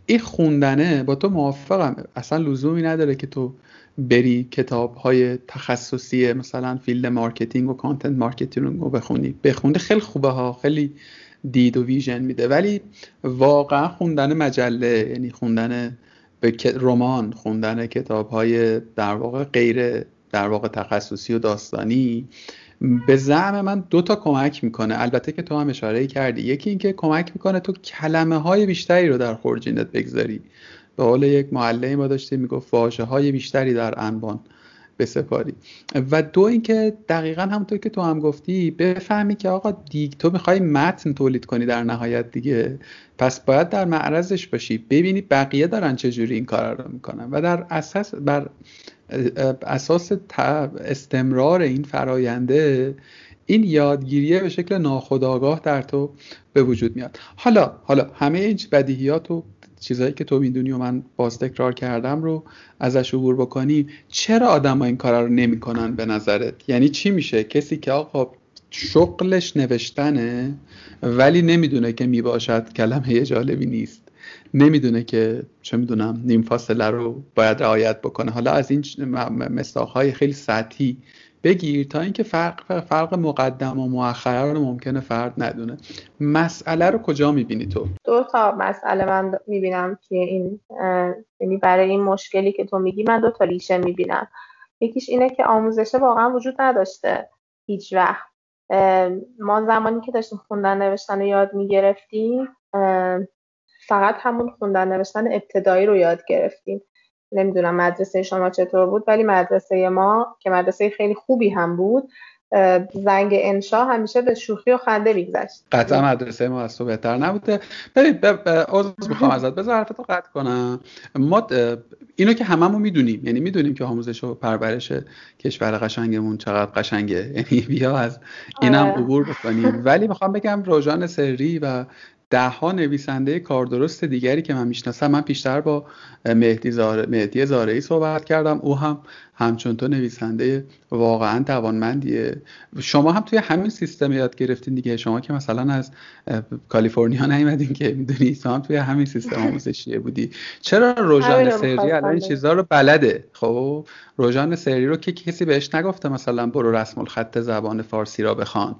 این خوندنه با تو موافقم. اصلا لزومی نداره که تو بری کتاب های تخصصی مثلا field marketing و content marketing رو بخونی. بخونی خیلی خوبه ها خیلی دید و vision میده. ولی واقعا خوندن مجله یعنی خوندن یه رمان خوندن کتاب های در واقع غیر در واقع تخصصی و داستانی به زعم من دو تا کمک می‌کنه. البته که تو هم اشاره کردی. یکی اینکه کمک می‌کنه تو کلمه های بیشتری رو در خورجینت بگذاری. به قول یک معلمی ما داشتیم می‌گفت واژه های بیشتری در انبان بسپاری و دو اینکه دقیقا همونطور که تو هم گفتی بفهمی که آقا دیگ تو می‌خوای متن تولید کنی در نهایت دیگه. پس باید در معرضش باشی ببینی بقیه دارن چجوری این کار رو می‌کنن. و در اساس بر اساس استمرار این فراینده این یادگیریه به شکل ناخودآگاه در تو به وجود میاد. حالا حالا همه این بدیهیات و چیزهایی که تو می‌دونی و من باز تکرار کردم رو ازش عبور بکنیم چرا آدم ها این کارا رو نمی‌کنن به نظرت؟ یعنی چی میشه؟ کسی که آقا شغلش نوشتنه ولی نمی‌دونه که می‌باشد کلمه جالبی نیست. نمی‌دونه که چه می‌دونم نیم فاصله رو باید رعایت بکنه. حالا از این های خیلی سطحی بگیر تا اینکه فرق فرق مقدم و مؤخره رو ممکنه فرد ندونه. مسئله رو کجا می‌بینی تو؟ دو تا مسئله من می‌بینم که این یعنی برای این مشکلی که تو میگی من دو تا ریشه می‌بینم. یکیش اینه که آموزش واقعا وجود نداشته هیچ وقت. ما زمانی که داشتیم خوندن نوشتن رو یاد می‌گرفتیم فقط همون خوندن نوشتن ابتدایی رو یاد گرفتیم. نمی‌دونم مدرسه شما چطور بود ولی مدرسه ما که مدرسه خیلی خوبی هم بود زنگ انشا همیشه به شوخی و خنده میگذشت. قطعا مدرسه ما از تو بهتر نبوده. ببین عذر می‌خوام ازت. بذار حرفتو قطع کنم. ما اینو که هممون می‌دونیم یعنی می‌دونیم که آموزش و پرورش کشور قشنگمون چقدر قشنگه. یعنی بیا از اینم آره. عبور بکنیم. ولی می‌خوام بگم روژان سری و ده ها نویسنده کاردرست دیگری که من می‌شناسم من پیشتر با مهدی, زاره، مهدی زارعی صحبت کردم. او هم همچون تو نویسنده واقعا توانمندیه. شما هم توی همین سیستم یاد گرفتین دیگه. شما که مثلا از کالیفرنیا نیومدین که می‌دونی شما هم توی همین سیستم آموزشی بودی. چرا روژان سری الان این چیزها رو بلده؟ خب روژان سری رو که کسی بهش نگفته مثلا برو رسم الخط زبان فارسی را بخوان.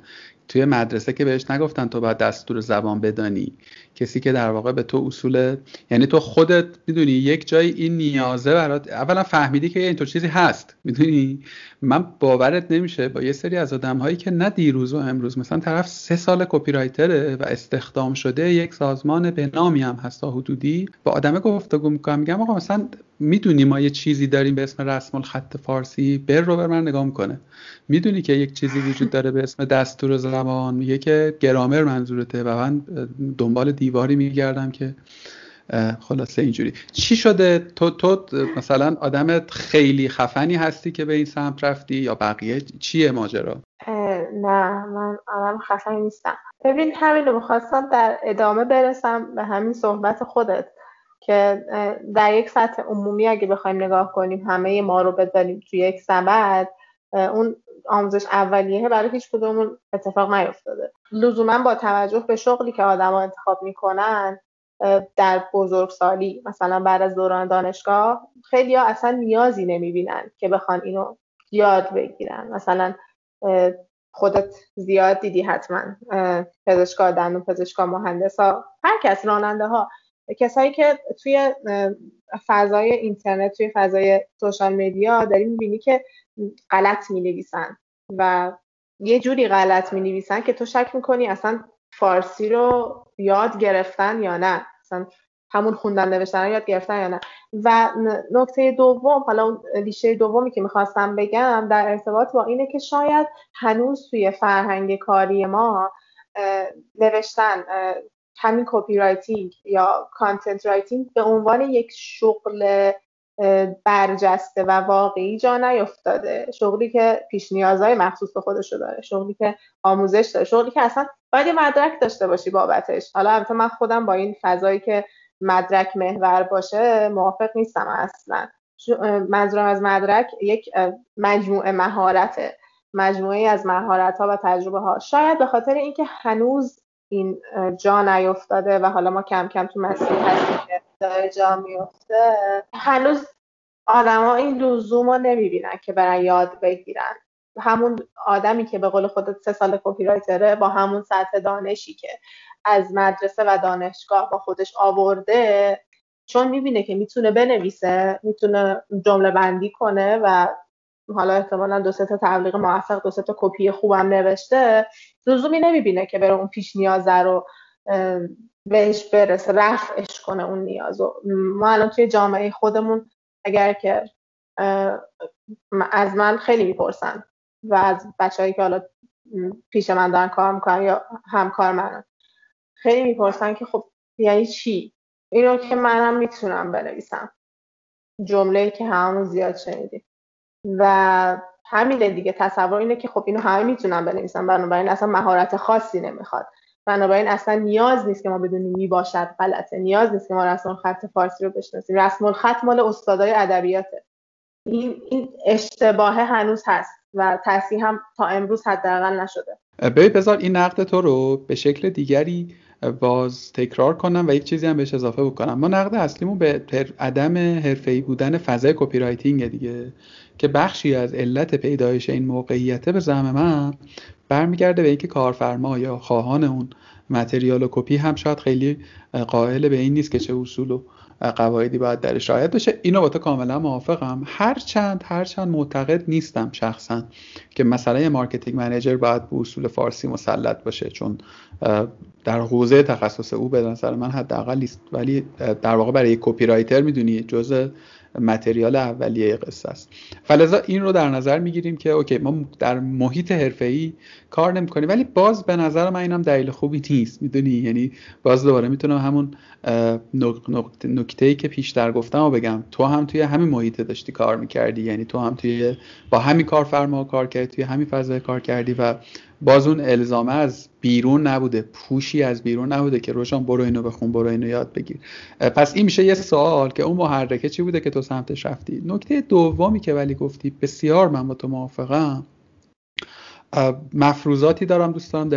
توی مدرسه که بهش نگفتن تو باید دستور زبان بدانی. کسی که در واقع به تو اصول یعنی تو خودت می‌دونی یک جای این نیازه برات اولا فهمیدی که اینطور چیزی هست می‌دونی؟ من باورت نمیشه با یه سری از آدم هایی که نه دیروز و امروز مثلا طرف سه سال کپی رایتره و استخدام شده یک سازمان به نامی هم هستا حدودی با آدم گفتگو می‌کنم میگم آقا مثلا می‌دونی ما یه چیزی داریم به اسم رسم الخط فارسی بر رو بر من نگاه می‌کنه. می‌دونی که یک چیزی وجود داره به اسم دستور زبان میگه که گرامر منظورته و من دنبال دیواری میگردم که خلاصه اینجوری. چی شده؟ تو تو مثلا آدم خیلی خفنی هستی که به این سمت رفتی یا بقیه؟ چیه ماجرا؟ نه من آدم خفنی نیستم. ببین همین رو می‌خواستم در ادامه برسم به همین صحبت خودت که در یک سطح عمومی اگه بخوایم نگاه کنیم همه ما رو بذاریم توی یک سبد اون آموزش اولیه برای هیچ کدومون اتفاق نیفتاده. لزوما با توجه به شغلی که آدما انتخاب می‌کنن در بزرگسالی مثلا بعد از دوران دانشگاه خیلی ها اصلا نیازی نمی‌بینن که بخوان اینو یاد بگیرن. مثلا خودت زیاد دیدی حتما پزشکا دندون پزشکا مهندس ها هر کس راننده ها. کسایی که توی فضای اینترنت توی فضای سوشال مدیا داری می‌بینی که غلط می‌نویسن و یه جوری غلط می‌نویسن که تو شک می‌کنی اصلا فارسی رو یاد گرفتن یا نه. اصلا همون خوندن نوشتن رو یاد گرفتن یا نه. و نکته دوم حالا ریشه دومی که می‌خواستم بگم در ارتباط با اینه که شاید هنوز توی فرهنگ کاری ما نوشتن همین copywriting یا content writing به عنوان یک شغل برجسته و واقعی جا نیفتاده. شغلی که پیش نیازهای مخصوص به خودش داره شغلی که آموزش داره شغلی که اصلا باید مدرک داشته باشی بابتش. حالا البته من خودم با این فضایی که مدرک محور باشه موافق نیستم اصلا. منظورم از مدرک یک مجموعه مهارته. مجموعه از مهارت ها و تجربه ها شاید به خاطر اینکه هنوز این جا نیفتاده و حالا ما کم کم تو مسیر هستیم که داره جا میفته. هنوز آدما این لزوم رو نمی‌بینن که برن یاد بگیرن. همون آدمی که به قول خودت سه سال کپی رایتره با همون سطح دانشی که از مدرسه و دانشگاه با خودش آورده چون می‌بینه که می‌تونه بنویسه می‌تونه جمله بندی کنه و حالا احتمالا دو تا تبلیغ موفق دو تا کپی خوبم نوشته لزومی نمی‌بینه که بره اون پیش نیازه رو بهش برسه رفعش کنه اون نیازو ما الان توی جامعه خودمون اگر که از من خیلی می‌پرسن و از بچههایی که حالا پیش من دارن کار می‌کنن یا همکار منن خیلی می‌پرسن که خب یعنی چی؟ اینو که منم می‌تونم بنویسم. جمله که همون زیاد شنیدیم. و همین دیگه. تصور اینه که خب اینو همه می‌تونن بنویسن. بنابراین اصلا مهارت خاصی نمی‌خواد. بنابراین اصلا نیاز نیست که ما بدونیم می باشد غلطه. نیاز نیست که ما رسم خط فارسی رو بشناسیم. رسم الخط مال استادای ادبیاته. این این اشتباه هنوز هست و تصحیح هم تا امروز حداقل نشده. ببین بذار این نقد تو رو به شکل دیگری باز تکرار کنم و یک چیزی هم بهش اضافه بکنم. ما نقد اصلیمون به عدم حرفه‌ای بودن فضای copywriting دیگه. که بخشی از علت پیدایش این موقعیت به زعم من برمیگرده به اینکه کارفرما یا خواهان اون material و کپی هم شاید خیلی قائل به این نیست که چه اصول و قواعدی باید درش رعایت بشه. اینو با تو کاملا موافقم. هرچند هرچند معتقد نیستم شخصا که یه marketing manager باید به اصول فارسی مسلط باشه چون در حوزه تخصص او به نظر من حداقل نیست. ولی در واقع برای copywriter می‌دونی جزء material اولیه قصه است. فلذا این رو در نظر می‌گیریم که okay ما در محیط حرفه‌ای کار نمی‌کنیم ولی باز به نظر من اینم دلیل خوبی نیست. می‌دونی؟ یعنی باز دوباره می‌تونم همون نکته ای که پیشتر گفتم و بگم. تو هم توی همین محیط داشتی کار می‌کردی یعنی تو هم توی با همین کارفرما کار کردی توی همین فضای کار کردی و باز اون الزامه از بیرون نبوده پوشی از بیرون نبوده که روشان برو اینو بخون برو اینو یاد بگیر. پس این میشه یه سوال که اون محرکه چی بوده که تو سمتش رفتی؟ نکته دومی که ولی گفتی بسیار من با تو موافقم. مفروضاتی دارم دوست دارم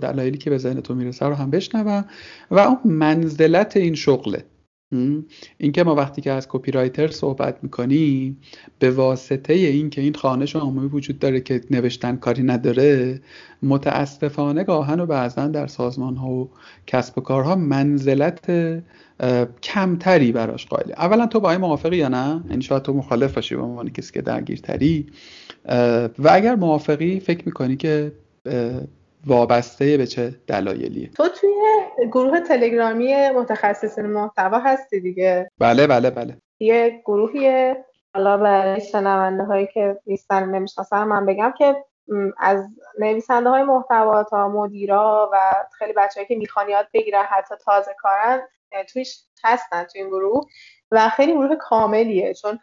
دلایلی که به ذهن تو می‌رسه رو هم بشنوم. و اون منزلت این شغله. اینکه ما وقتی که از کپی رایتر صحبت می‌کنیم به واسطه اینکه این خانش عمومی وجود داره که نوشتن کاری نداره متاسفانه گاهن و بعضا در سازمان ها و کسب و کارها منزلت کمتری براش قائله. اولا تو با این موافقی یا نه؟ این شاید تو مخالف باشی به عنوان کسی که درگیرتری. و اگر موافقی فکر می‌کنی که وابسته به چه دلایلیه؟ تو توی گروه تلگرامی متخصصین محتوا هستی دیگه. بله بله بله. یه گروهیه. حالا برای شنونده هایی که نیستن نمی‌شناسن من بگم که از نویسنده های محتوا تا مدیرا و خیلی بچه‌ای که می‌خوان یاد بگیرن حتی تازه کارن تویش هستن توی این گروه و خیلی گروه کاملیه چون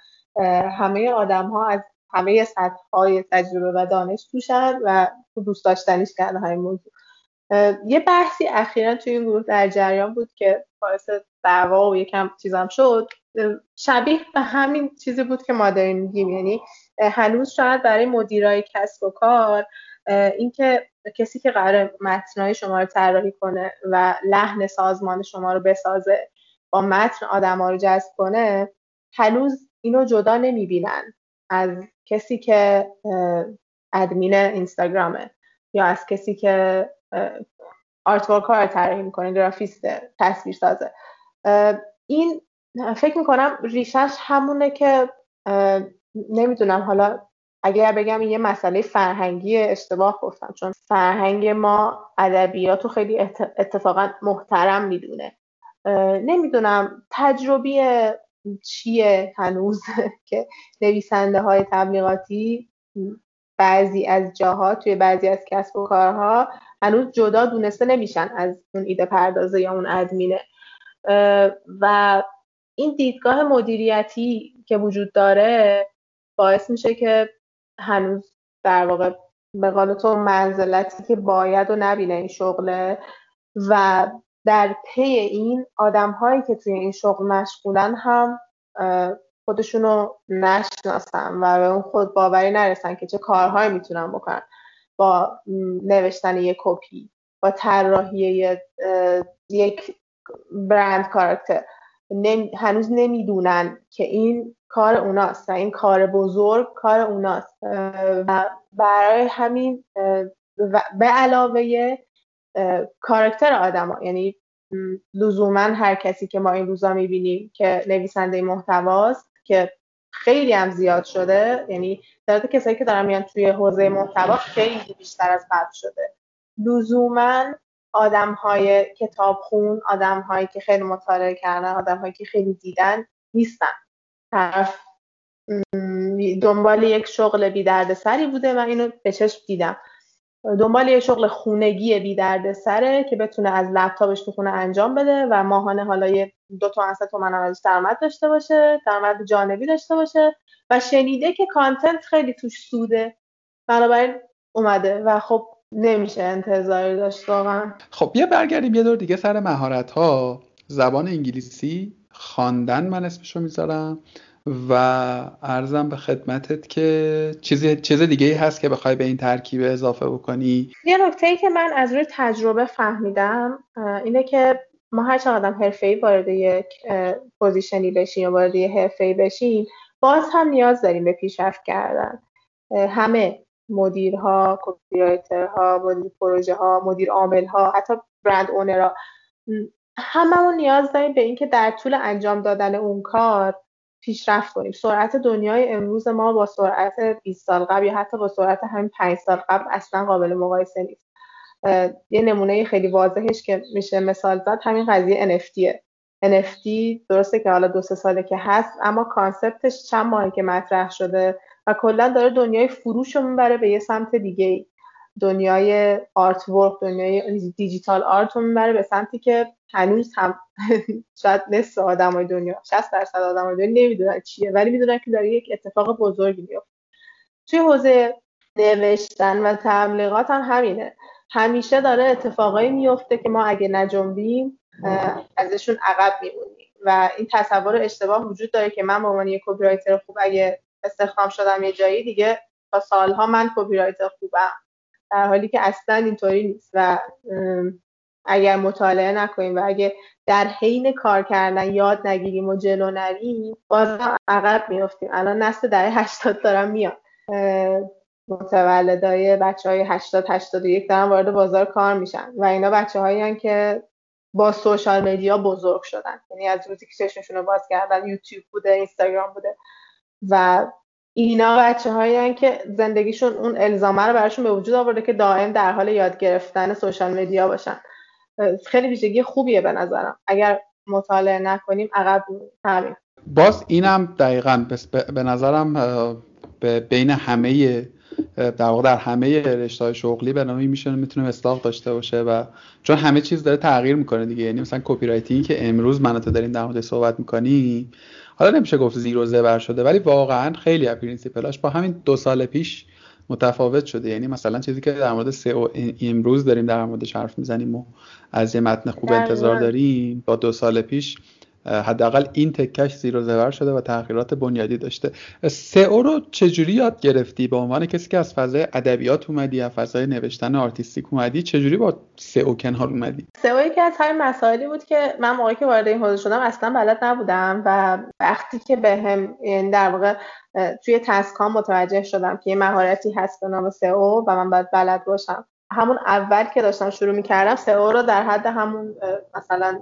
همه آدم ها از همه سطح های تجربه و دانش توشن و دوست داشتنیش کردن های موضوع. یه بحثی اخیرا توی این گروه در جریان بود که باعث دعوا و یکم چیزم شد. شبیه به همین چیزی بود که ما داریم میگیم. یعنی هنوز شاید برای مدیرای کسب و کار اینکه کسی که قرار متنای شما رو طراحی کنه و لحن سازمان شما رو بسازه با متن آدم ها رو جذب کنه هنوز اینو جدا نمی‌بینن از کسی که ادمین اینستاگرامه یا از کسی که آرت ورک رو طراحی می‌کنه گرافیسته تصویر سازه این فکر می‌کنم ریشش همونه که نمی‌دونم حالا اگر بگم یه مسئله فرهنگی اشتباه گفتم چون فرهنگ ما ادبیات رو خیلی اتفاقا محترم می‌دونه. نمی‌دونم تجربی چیه هنوز که نویسنده های تبلیغاتی؟ بعضی از جاها توی بعضی از کسب و کارها هنوز جدا دونسته نمیشن از اون ایده پردازه یا اون ادمینه. و این دیدگاه مدیریتی که وجود داره باعث میشه که هنوز در واقع به قول تو منزلتی که باید و نبینه این شغله و در پی این آدم هایی که توی این شغل مشغولن هم خودشونو نشناسن و به اون خود باوری نرسن که چه کارهایی می‌تونن بکنن. با نوشتن یک کپی با طراحی یک برند کارکتر هنوز نمی‌دونن که این کار اوناست و این کار بزرگ کار اوناست. و برای همین به علاوه کارکتر آدم یعنی لزوما هر کسی که ما این روزا می‌بینیم که نویسنده محتواست که خیلی هم زیاد شده. یعنی تعداد کسایی که دارن میان توی حوزه محتوا خیلی بیشتر از قبل شده. لزوما آدم های کتاب خون آدم هایی که خیلی مطالعه کردن آدم هایی که خیلی دیدن نیستن. طرف دنبال یک شغل بی سری بوده و اینو به چشم دیدم. دنبال یه شغل خونگی بی درد سره که بتونه از لپتاپش تو خونه انجام بده و ماهانه حالا یه دو تا سه تومن ازش درآمد داشته باشه درآمد جانبی داشته باشه و شنیده که کانتنت خیلی توش سوده. بنابراین اومده و خب نمیشه انتظاری داشت واقعا. خب بیا برگردیم یه دور دیگه سر مهارت ها زبان انگلیسی. خواندن من اسمشو می‌ذارم. و عرضم به خدمتت که چیز چیز دیگه ای هست که بخوای به این ترکیب اضافه بکنی. یه نکته ای که من از روی تجربه فهمیدم اینه که ما هر چقدر آدم حرفه‌ای وارد یک position ی بشیم یا وارد یه حرفه‌ای بشیم باز هم نیاز داریم به پیشرفت کردن. همه مدیرها copywriter ها مدیر پروژه ها مدیر عامل ها حتی برند اونرها هممون نیاز داریم به اینکه در طول انجام دادن اون کار پیشرفت کنیم. سرعت دنیای امروز ما با سرعت 20 سال قبل یا حتی با سرعت همین 5 سال قبل اصلا قابل مقایسه نیست. یه نمونه خیلی واضحش که میشه مثال زد همین قضیه NFTه NFT درسته که حالا دو سه ساله که هست اما کانسپتش چند ماهی که مطرح شده و کلا داره دنیای فروش رو می‌بره به یه سمت دیگه ای دنیای آرت ورک دنیای دیجیتال آرت رو می‌بره به سمتی که هنوز هم شاید نصف آدمای دنیا 60 درصد آدمای دنیا نمی‌دونن چیه ولی می‌دونن که داره یک اتفاق بزرگی میفته توی حوزه نوشتن و تبلیغات هم همینه. همیشه داره اتفاقایی میفته که ما اگه نجنبیم ازشون عقب میمونیم. و این تصور اشتباه وجود داره که من به عنوان یک کپی خوب اگه استخدام شدم یه جایی دیگه تا سالها من کپی رایتر خوبم. در حالی که اصلا اینطوری نیست و اگر مطالعه نکنیم و اگه در حین کار کردن یاد نگیریم و جلو نریم باز عقب میفتیم الان نسل دهه 80 دارم میاد. متولدای بچه های 80 81 دارن وارد بازار کار میشن و اینا بچه هایی که با سوشال مدیا بزرگ شدن. یعنی از روزی که چشمشون رو باز کردن یوتیوب بوده اینستاگرام بوده و اینا بچه هایی که زندگیشون اون الزامه رو براشون به وجود آورده که دائم در حال یاد گرفتن سوشال مدیا باشن. خیلی ویژگی خوبیه به نظرم. اگر مطالعه نکنیم عقب همین باز اینم دقیقا به نظرم به بین همه در واقع در همه رشته شغلی به نوعی میشه می‌تونه مصداق داشته باشه و چون همه چیز داره تغییر می‌کنه دیگه. یعنی مثلا کپی که امروز من تو داریم در مورد صحبت می‌کنی حالا نمیشه گفت زیرو زبر شده ولی واقعا خیلی از principle اش با همین دو سال پیش متفاوت شده. یعنی مثلا چیزی که در مورد SEO امروز داریم در موردش حرف می‌زنیم و از یه متن خوب انتظار داریم با دو سال پیش حداقل این تکش زیر و زبر شده و تغییرات بنیادی داشته. سئو رو چجوری یاد گرفتی؟ به عنوان کسی که از فضای ادبیات اومدی از فضای نوشتن artistic اومدی چجوری با SEO کنار اومدی؟ سئو یکی از همین مسائلی بود که من موقعی که وارد این حوزه شدم اصلا بلد نبودم و وقتی که بهم به یعنی در واقع توی تسکام متوجه شدم که یه مهارتی هست به نام سئو و من باید بلد باشم. همون اول که داشتم شروع می‌کردم سئو رو در حد همون مثلا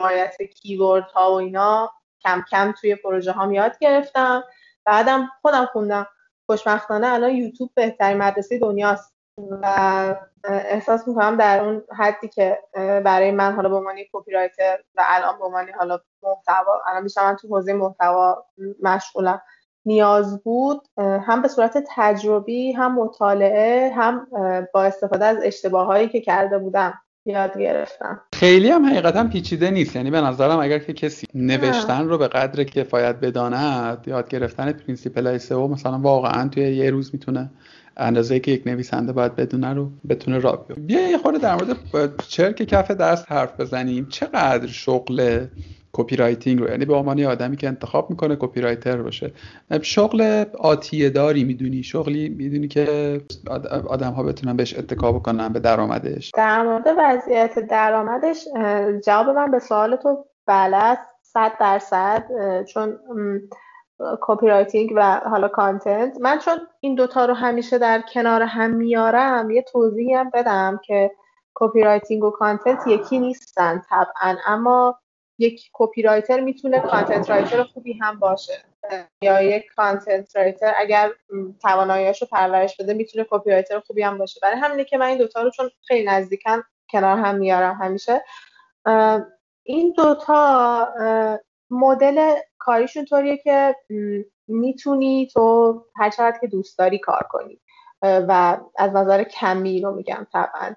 رعایت کیورد ها و اینا کم کم توی پروژه ها یاد گرفتم. بعدم خودم خوندم. خوشبختانه الان یوتیوب بهترین مدرسه دنیاست. و احساس می‌کنم در اون حدی که برای من حالا به عنوان copywriter و الان به عنوان حالا محتوا الان بیشتر من تو حوزه محتوا مشغولم. نیاز بود هم به صورت تجربی هم مطالعه هم با استفاده از اشتباهایی که کرده بودم. یاد گرفتم. خیلی هم حقیقتا پیچیده نیست. یعنی به نظرم اگر که کسی نوشتن رو به قدر کفایت بداند یاد گرفتن principle های SEO مثلا واقعا توی یه روز می‌تونه اندازه که یک نویسنده باید بدونه رو بتونه در بیاره بیا یه خورده در مورد چرک کف دست حرف بزنیم. چقدر شغل copywriting رو. یعنی به عنوان آدمی که انتخاب می‌کنه copywriter باشه. شغل آتیه داری می‌دونی. شغلی می‌دونی که آدم ها بتونن بهش اتکا بکنن به درآمدش. در مورد وضعیت درآمدش جواب من به سوال تو بله صد درصد چون copywriting و حالا content من چون این دوتا رو همیشه در کنار هم میارم یه توضیحی هم بدم که copywriting و content یکی نیستن طبعا. اما یک copywriter می‌تونه content writer خوبی هم باشه. یا یک content writer اگر تواناییاشو پرورش بده می‌تونه copywriter خوبی هم باشه. برای همینه که من این دوتا رو چون خیلی نزدیکن کنار هم میارم همیشه. این دوتا مدل کاریشون طوریه که می‌تونی تو هر چقدر که دوست داری کار کنی. و از نظر کمی رو میگم طبعا.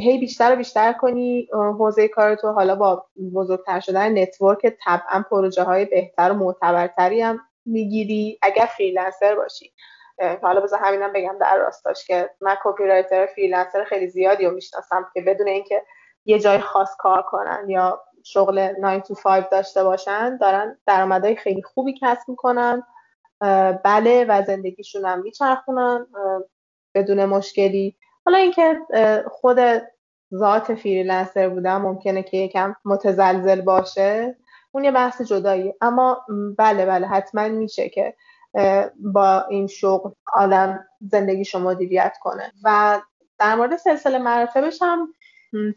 هی بیشتر و بیشتر کنی حوزه کار تو حالا با بزرگتر شدن network طبعا پروژه های بهتر و معتبرتری هم می‌گیری اگر freelancer باشی. حالا بذار همینم بگم در راستاش که من copywriter freelancer خیلی زیادی رو می‌شناسم که بدون اینکه یه جای خاص کار کنن یا شغل 9 to 5 داشته باشن دارن درآمدهای خیلی خوبی کسب می‌کنن. بله و زندگیشون هم میچرخونن بدون مشکلی. حالا اینکه خود ذات فریلنسر بودن ممکنه که یکم متزلزل باشه اون یه بحث جدایی اما بله بله حتما میشه که با این شغل آدم زندگیشو مدیریت کنه. و در مورد سلسله مراتبش هم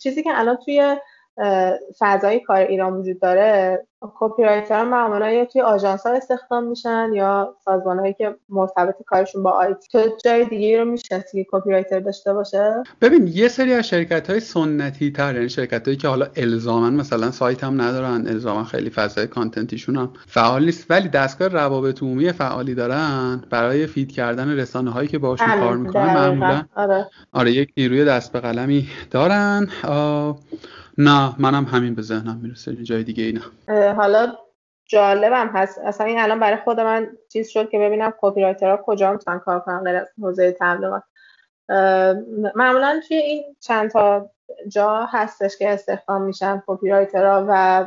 چیزی که الان توی فضای کار ایران وجود داره copywriter معمولا یا توی آژانس ها استخدام میشن یا سازمان هایی که مرتبط کارشون با IT تو جای دیگه رو می‌شناسی که copywriter داشته باشه؟ ببین یه سری از شرکت های سنتی تر یعنی شرکت هایی که حالا الزاما مثلا سایت هم ندارن الزاما خیلی فضای content یشون هم فعال نیست ولی دستگاه روابط عمومی فعالی دارن برای feed کردن رسانه هایی که باشون کار می‌کنن معمولا آره. آره یک نیروی دست به قلمی دارن. نه منم همین به ذهنم می‌رسه جای دیگه ای نه حالا جالبم هست. اصلا این الان برای خود من چیز شد که ببینم کپی ها کجا می‌تونن کار کنن غیر از حوزه تبلیغات. معمولا توی این چند تا جا هستش که استخدام میشن کپی ها و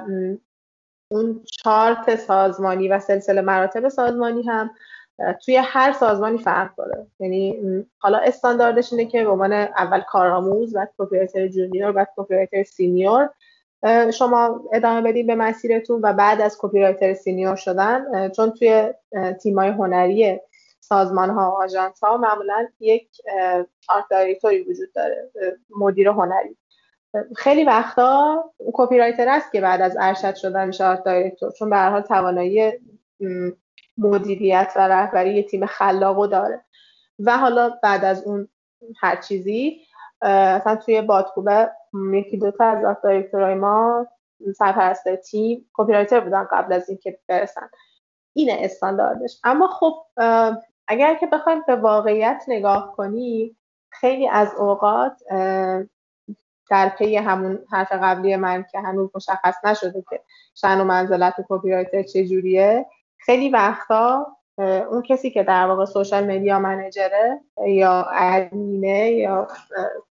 اون چارت سازمانی و سلسله مراتب سازمانی هم. توی هر سازمانی فرق داره. یعنی حالا استانداردش اینه که به عنوان اول کارآموز و copy junior و copy senior شما ادامه بدید به مسیرتون و بعد از copy senior شدن چون توی تیمای هنری سازمان ها و ها معمولا یک art director ی وجود داره مدیر هنری. خیلی وقتا copywriter است که بعد از ارشد شدن میشه art director چون به هر حال توانایی مدیریت و رهبری یه تیم خلاقو داره. و حالا بعد از اون هر چیزی اصلا توی بادکوبه یکی دوتا از director های ما سرپرست تیم copywriter بودن قبل از اینکه برسن. اینه استانداردش اما خب اگر که بخوایم به واقعیت نگاه کنی خیلی از اوقات در پی همون حرف قبلی من که هنوز مشخص نشده که شأن و منزلت copywriter چجوریه خیلی وقتا اون کسی که در واقع social media manager ه یا ادمینه یا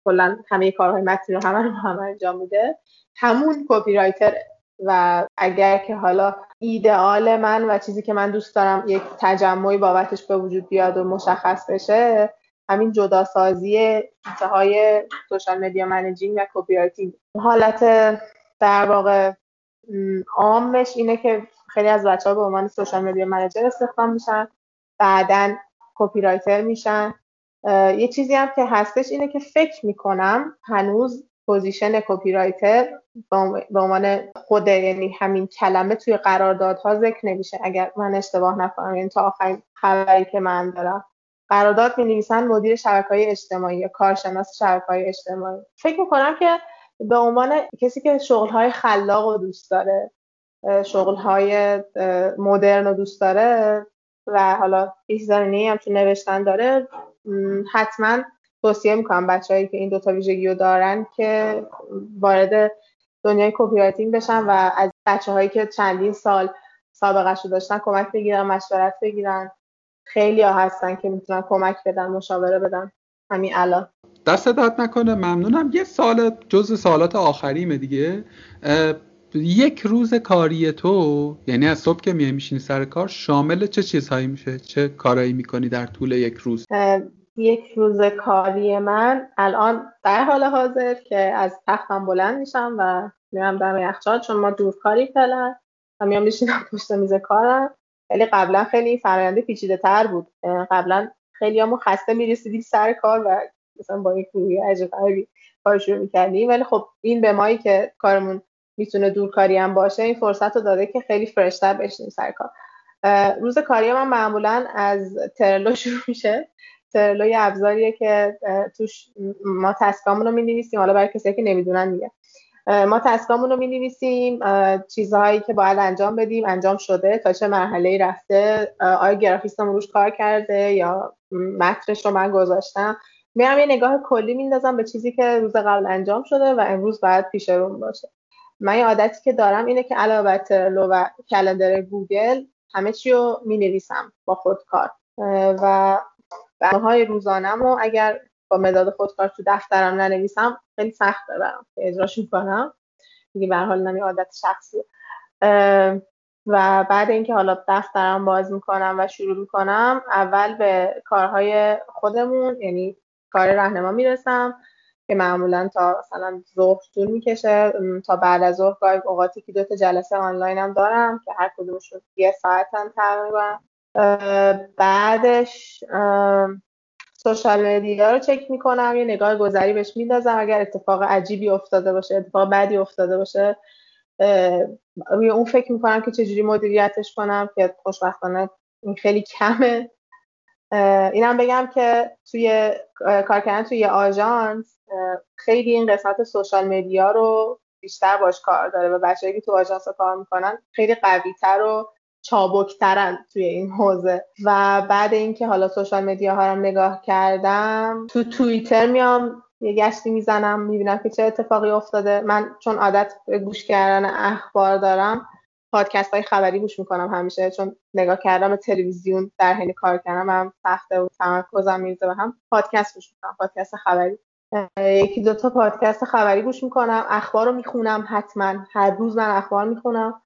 کلا همه کارهای متنی رو همه هم انجام میده همون copywriter ه. و اگر که حالا ایدئال من و چیزی که من دوست دارم یک تجمعی بابتش به وجود بیاد و مشخص بشه همین جداسازی های social media managing و copywriting. حالت در واقع عامش اینه که خیلی از بچه ها به عنوان social media manager استخدام میشن بعدا copywriter میشن یه چیزی هم که هستش اینه که فکر می‌کنم هنوز position copywriter به عنوان خود یعنی همین کلمه توی قراردادها ذکر نمیشه. اگر من اشتباه نکنم یعنی تا آخرین خبری که من دارم. قرارداد می نویسن مدیر شبکه های اجتماعی یا کارشناس شبکه های اجتماعی. فکر می‌کنم که به عنوان کسی که شغل های خلاق و دوست داره شغل های مدرن و دوست داره و حالا زمینه هم تو نوشتن داره. حتما توصیه می‌کنم بچههایی که این دوتا ویژگی رو دارن که وارد دنیای کپی بشن و از بچه هایی که چندین سال سابقه رو داشتن کمک بگیرن مشورت بگیرن. خیلی ها هستن که می‌تونن کمک بدن مشاوره بدن. همین الان. دست داد نکنه. ممنونم. یه سال جز سالات آخریمه دیگه. یک روز کاری تو یعنی از صبح که میای میشینی سر کار شامل چه چیزهایی میشه؟ چه کارایی می‌کنی در طول یک روز؟ یک روز کاری من الان در حال حاضر که از تختم بلند میشم و میرم دم یخچال چون ما دورکاری فعلا و میام میشینم پشت میز کارم. ولی قبلا خیلی فراینده پیچیده تر بود. قبلا خیلی همون خسته می‌رسیدیم سر کار و مثلا با یک روی عجب شروع می‌کردیم. ولی خب این به مایی که کارمون می‌تونه دورکاری هم باشه این فرصت رو داده که خیلی فرشتر بشیم سر کار. روز کاری من معمولا از ترلو شروع میشه. ترلو یه ابزاریه که توش ما تسکامون رو حالا برای کسی که نمی‌دونن میگه ما تسکامون رو چیزهایی که باید انجام بدیم انجام شده تا چه مرحله رفته آیا گرافیستمون روش کار کرده یا مترش رو من گذاشتم. میرم یه نگاه کلی میندازم به چیزی که روز قبل انجام شده و امروز باید پیش روم باشه. من یه عادتی که دارم اینه که علاوه بر ترلو و کلندر گوگل همه چی رو می نویسم با خودکار. و برنامه های روزانم و اگر با مداد خودکار تو دفترم ننویسم خیلی سخت برم که اجراش کنم دیگه به حال نمی عادت شخصی و بعد اینکه حالا دفترم باز می‌کنم و شروع می‌کنم اول به کارهای خودمون یعنی کار رهنما می‌رسم. که معمولا تا مثلا ظهر طول می‌کشه تا بعد از ظهر گاهی اوقاتی که دو تا جلسه آنلاین هم دارم که هر کدومشون یه ساعتن تقریبا بعدش سوشال مدیا رو چک می‌کنم یه نگاه گذری بهش میندازم اگر اتفاق عجیبی افتاده باشه اتفاق بدی افتاده باشه روی اون فکر می‌کنم که چجوری مدیریتش کنم که خوشبختانه این خیلی کمه. اینم بگم که توی کار کردن توی آژانس خیلی این قسمت سوشال مدیا رو بیشتر باش کار داره و بچه‌ای که تو آژانس کار می‌کنن خیلی قویتر و چابکترن توی این حوزه. و بعد اینکه حالا سوشال مدیا ها رو نگاه کردم تو توییتر میام یه گشتی می‌زنم می‌بینم که چه اتفاقی افتاده. من چون عادت به گوش کردن اخبار دارم پادکست های خبری گوش می‌کنم همیشه چون نگاه کردم تلویزیون در حین کار کردم هم سخته و تمرکزم میرزه و هم پادکست گوش می‌کنم پادکست خبری. یکی دو تا پادکست خبری گوش می‌کنم اخبار رو می‌خونم حتما هر روز من اخبار می‌خونم.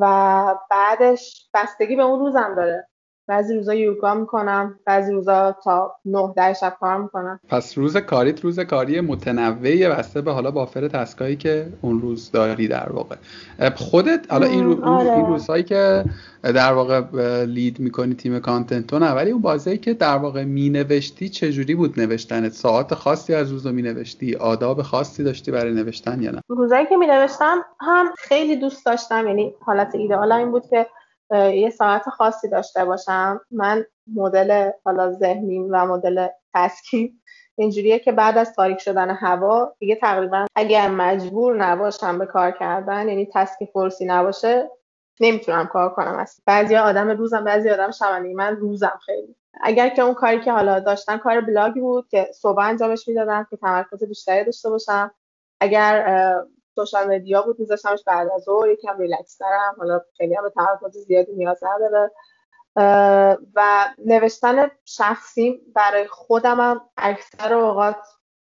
و بعدش بستگی به اون روزم داره. بعضی روزا یوگا می‌کنم بعضی روزا تا 9 ده شب کار می‌کنم. پس روز کاریت روز کاری متنوعی بسته به حالا بافر تسکایی که اون روز داری در واقع. خودت حالا این, رو... آره. این روزهایی که در واقع lead می‌کنی تیم content تو نه ولی اون بازه ای که در واقع مینوشتی چجوری بود نوشتنت؟ ساعت خاصی از روز رو مینوشتی؟ آداب خاصی داشتی برای نوشتن یا نه؟ روزایی که مینوشتم هم خیلی دوست داشتم یعنی حالت ایدئال این بود که یه ساعت خاصی داشته باشم. من مدل حالا ذهنیم و مدل task یم اینجوریه که بعد از تاریک شدن هوا دیگه تقریبا اگر مجبور نباشم به کار کردن یعنی task فورسی نباشه نمی‌تونم کار کنم اصلا. بعضی آدم روزن بعضی آدم شبن من روزم خیلی. اگر که اون کاری که حالا داشتن کار بلاگی بود که صبح انجامش می‌دادم که تمرکز بیشتری داشته باشم. اگر social media بود میذاشتمش بعد از ظهر یکم ریلکس ترم حالا خیلی هم به تمرکز زیادی نیاز نداره. و نوشتن شخصی برای خودم هم اکثر اوقات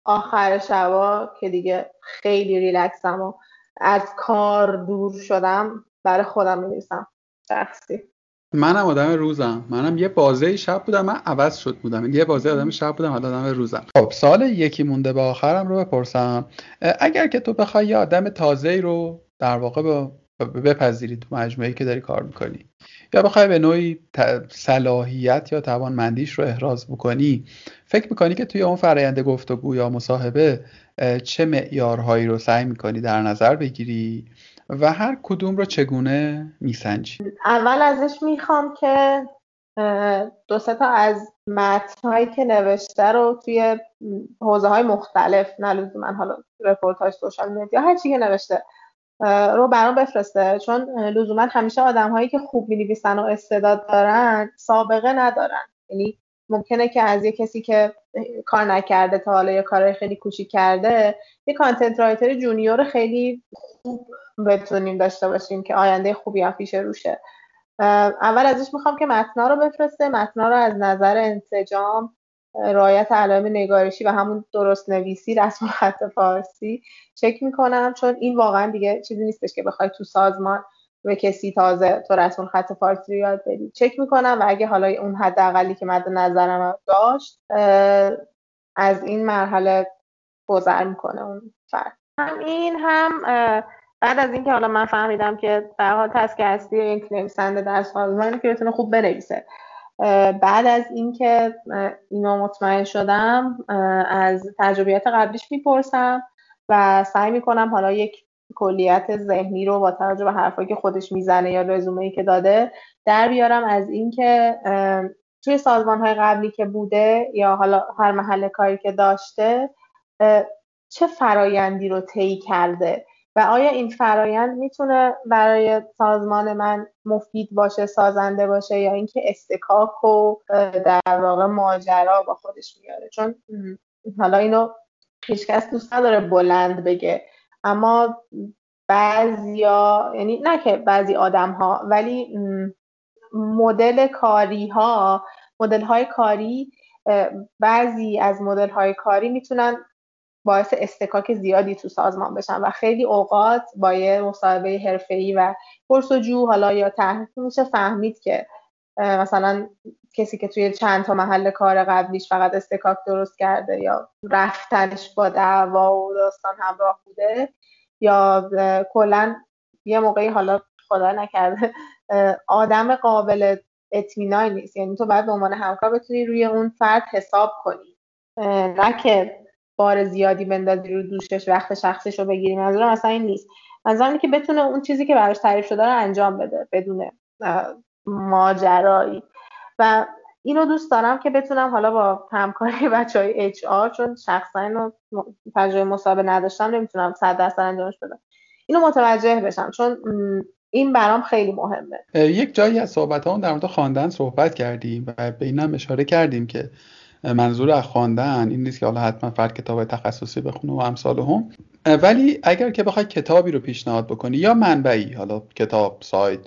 آخر شبا که دیگه خیلی ریلکسم و از کار دور شدم برای خودم می شخصی. منم آدم روزم. منم یه بازه شب بودم من عوض شد بودم. یه بازه آدم شب بودم حالا آدم روزم. خب سال یکی مونده به آخرم رو بپرسم. اگر که تو بخوای یه آدم تازه رو در واقع بپذیری تو مجموعه که داری کار می‌کنی یا بخوای به نوعی صلاحیت یا توانمندیش رو احراز بکنی فکر می‌کنی که توی اون فرایند گفتگو یا مصاحبه چه معیارهایی رو سعی می‌کنی در نظر بگیری؟ و هر کدوم رو چگونه میسنجی؟ اول ازش می‌خوام که دو تا از متنهایی که نوشته رو توی حوزه های مختلف نه من حالا رپورت های سوشال مدیا هر چی که نوشته رو برام بفرسته. چون لزوما همیشه آدم هایی که خوب می و استعداد دارن سابقه ندارن. یعنی ممکنه که از یه کسی که کار نکرده تا حالا یه کارهای خیلی کوچیک کرده یه content writer junior خیلی خوب بتونیم داشته باشیم که آینده خوبی هم پیش روشه. اول ازش می‌خوام که متنا رو بفرسته. متنا رو از نظر انسجام رعایت علائم نگارشی و همون درست نویسی رسم خط فارسی چک می‌کنم. چون این واقعا دیگه چیزی نیستش که بخوای تو سازمان به کسی تازه تو رسم خط فارسی رو یاد بدی. چک می‌کنم و اگه حالا اون حداقلی که مد نظرم داشت از این مرحله گذر می‌کنه اون فرد. هم این هم بعد از اینکه حالا من فهمیدم که در حال تسک اصلی یک نویسنده در سازمانی که بتونه خوب بنویسه. بعد از اینکه اینو مطمئن شدم از تجربیات قبلیش می‌پرسم و سعی می‌کنم حالا یک کلیت ذهنی رو با توجه به حرفایی که خودش می‌زنه یا رزومه ای که داده در بیارم از اینکه توی سازمان های قبلی که بوده یا حالا هر محل کاری که داشته چه فرایندی رو طی کرده؟ و آیا این فرایند می‌تونه برای سازمان من مفید باشه سازنده باشه یا اینکه استکاک و در واقع ماجرا با خودش میاره چون حالا اینو هیچکس دوست نداره بلند بگه. اما بعضیا یعنی نه که بعضی آدم ها ولی مدل کاری ها مدل های کاری بعضی از مدل های کاری می‌تونن باعث استکاک زیادی تو سازمان بشن و خیلی اوقات با یه مصاحبه حرفه‌ای و پرسجو حالا یا تحقیق میشه فهمید که مثلا کسی که توی چند تا محل کار قبلیش فقط استکاک درست کرده یا رفتنش با دعوا و داستان همراه بوده یا کلا یه موقعی حالا خدا نکرده آدم قابل اطمینان نیست. یعنی تو باید به عنوان همکار بتونی روی اون فرد حساب کنی. نه که بار زیادی بندازی رو دوشش وقت شخصش رو بگیری. منظورم اصلا این نیست. منظورم که بتونه اون چیزی که براش تعریف شده رو انجام بده بدون ماجرایی. و اینو دوست دارم که بتونم حالا با همکاری بچه های اچ آر چون شخصا اینو تجربه مسابقه نداشتم نمی‌تونم صد درصد انجامش بدم. اینو متوجه بشم چون این برام خیلی مهمه. یک جایی از صحبت ها در مورد خواندن صحبت کردیم و به اینم اشاره کردیم که منظور از خواندن این نیست که حالا حتما فرد کتاب تخصصی بخونه و امثال هم. ولی اگر که بخوای کتابی رو پیشنهاد بکنی یا منبعی حالا کتاب سایت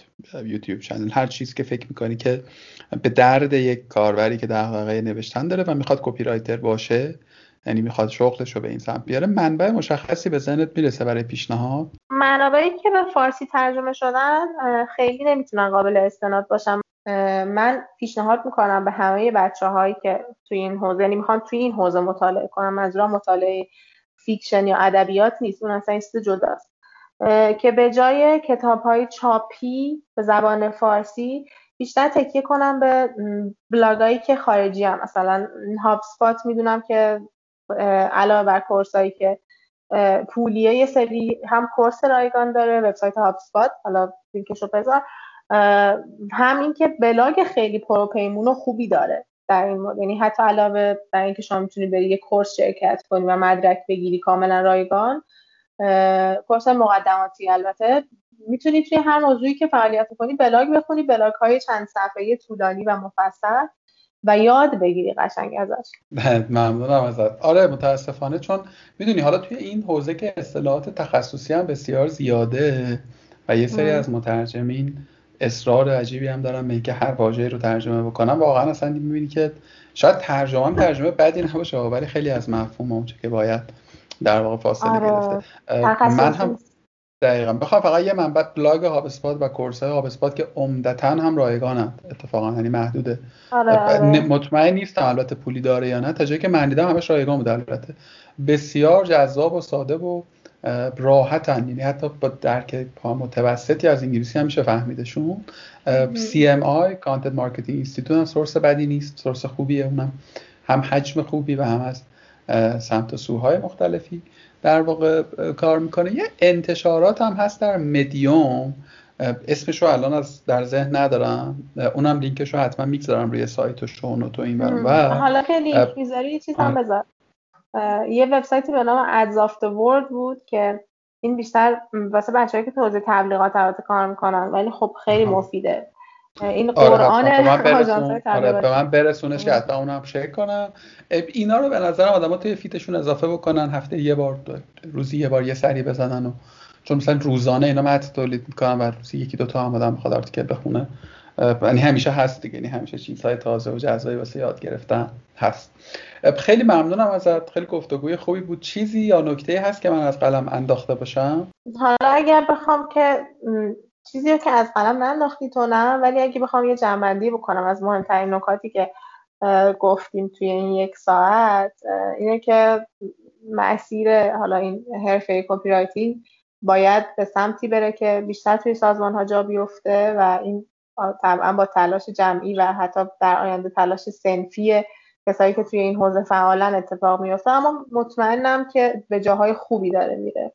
یوتیوب چنل هر چیز که فکر می‌کنی که به درد یک کاربری که در واقع نوشتن داره و می‌خواد کپی رایتر باشه یعنی می‌خواد شغلش رو به این سمت بیاره منبع مشخصی به ذهنت می‌رسه برای پیشنهاد؟ منابعی که به فارسی ترجمه شدن خیلی نمی‌تونن قابل استناد باشن. من پیشنهاد می‌کنم به همه بچه هایی که توی این حوزه یعنی می‌خوان توی این حوزه مطالعه کنن منظورم مطالعه fiction یا ادبیات نیست اون اصلا است جداست. که به جای کتاب های چاپی به زبان فارسی بیشتر تکیه کنم به بلاگایی که خارجی هم. مثلا HubSpot می‌دونم که علاوه بر course ایی که پولیه یه سری هم course رایگان داره وبسایت HubSpot حالا لینکشو بذار. هم که بلاگ خیلی پروپیمون و خوبی داره در این مورد. یعنی حتی علاوه بر اینکه شما می‌تونی بری یه course شرکت کنی و مدرک بگیری کاملا رایگان course مقدماتی البته. می‌تونی توی هر موضوعی که فعالیت کنی بلاگ بخونی بلاگ های چند صفحه طولانی و مفصل و یاد بگیری قشنگ ازش. ممنونم ازت. آره متاسفانه چون می‌دونی حالا توی این حوزه که اصطلاحات تخصصی هم بسیار زیاده و یه سری از مترجمین اصرار عجیبی هم دارم به اینکه هر واژه‌ای رو ترجمه بکنم. واقعا اصلا می‌بینی که شاید ترجمه هم ترجمه بدی نباشه ولی خیلی از مفهوم اونچه که باید در واقع فاصله آره. گرفته. من هم دقیقا. بخوام فقط یه منبع بلاگ هاب اسپات و کورس هاب اسپات که عمدتا هم رایگانند اتفاقا یعنی محدوده. آره, آره. مطمئن نیستم البته پولی داره یا نه تا جایی که من دیدم همش رایگان بوده البته. بسیار جذاب و ساده و راحتن. یعنی حتی با درک پا متوسطی از انگلیسی هم میشه فهمیدشون CMI Content Marketing Institute هم سورس بدی نیست. سورس خوبیه. اونم هم حجم خوبی و هم از سمت و سوهای مختلفی در واقع کار می‌کنه. یه انتشارات هم هست در مدیوم اسمش رو الان از در ذهن ندارم. اونم لینکش رو حتما می‌گذارم روی سایت و شونوت و این و حالا که لینک می‌ذاری یه چیز هم بذار. یه وبسایتی به نام Ads of the World بود که این بیشتر واسه بچه‌ای که توضیح تبلیغات البته کار می‌کنن ولی خب خیلی مفیده. این آره، قرآن آره به من برسونش که حتی اونم شیر کنم. اینا رو به نظرم آدما توی فیتشون اضافه بکنن هفته یه بار روزی یه بار یه سری بزنن و چون مثلا روزانه اینا متن تولید می‌کنن و روزی یکی دو تا هم آدم بخواد آرتیکل بخونه. یعنی همیشه هست دیگه یعنی همیشه چیزهای تازه و جذابی واسه یاد گرفتن هست. خیلی ممنونم ازت خیلی گفتگوی خوبی بود. چیزی یا نکته هست که من از قلم انداخته باشم؟ حالا اگر بخوام که چیزی که از قلم ننداختی تو نه ولی اگه بخوام یه جنبندی بکنم از مهمترین نکاتی که گفتیم توی این یک ساعت اینه که مسیر حالا این حرفه کپی باید به سمتی بره که بیشتر توی سازمان ها جا بیفته و این طبعا با تلاش جمعی و حتی در آینده تلاش صنفی کسایی که توی این حوزه فعالن اتفاق میفته اما مطمئنم که به جاهای خوبی داره میره.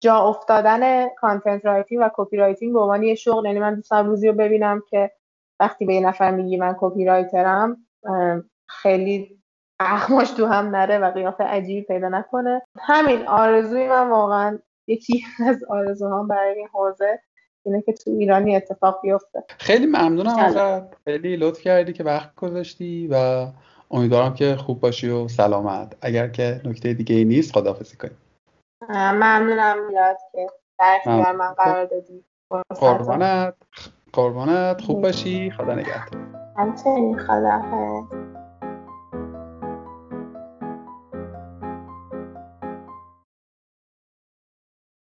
جا افتادن content writing و copywriting به عنوان یه شغل یعنی من دوست روزی رو ببینم که وقتی به یه نفر میگی من کپی رایترم خیلی اخماش تو هم نره و قیافه عجیبی پیدا نکنه. همین آرزوی من واقعا یکی از آرزوهام برای این حوزه اینه که تو ایرانی اتفاق بیفته. خیلی ممنونم ازت خیلی لطف کردی که وقت گذاشتی و امیدوارم که خوب باشی و سلامت. اگر که نکته دیگه ای نیست خداحافظی کنیم ممنونم میلاد که در اختیار من قرار دادی. قربانت قربانت خوب باشی. خدا نگهدار. همچنین. خدا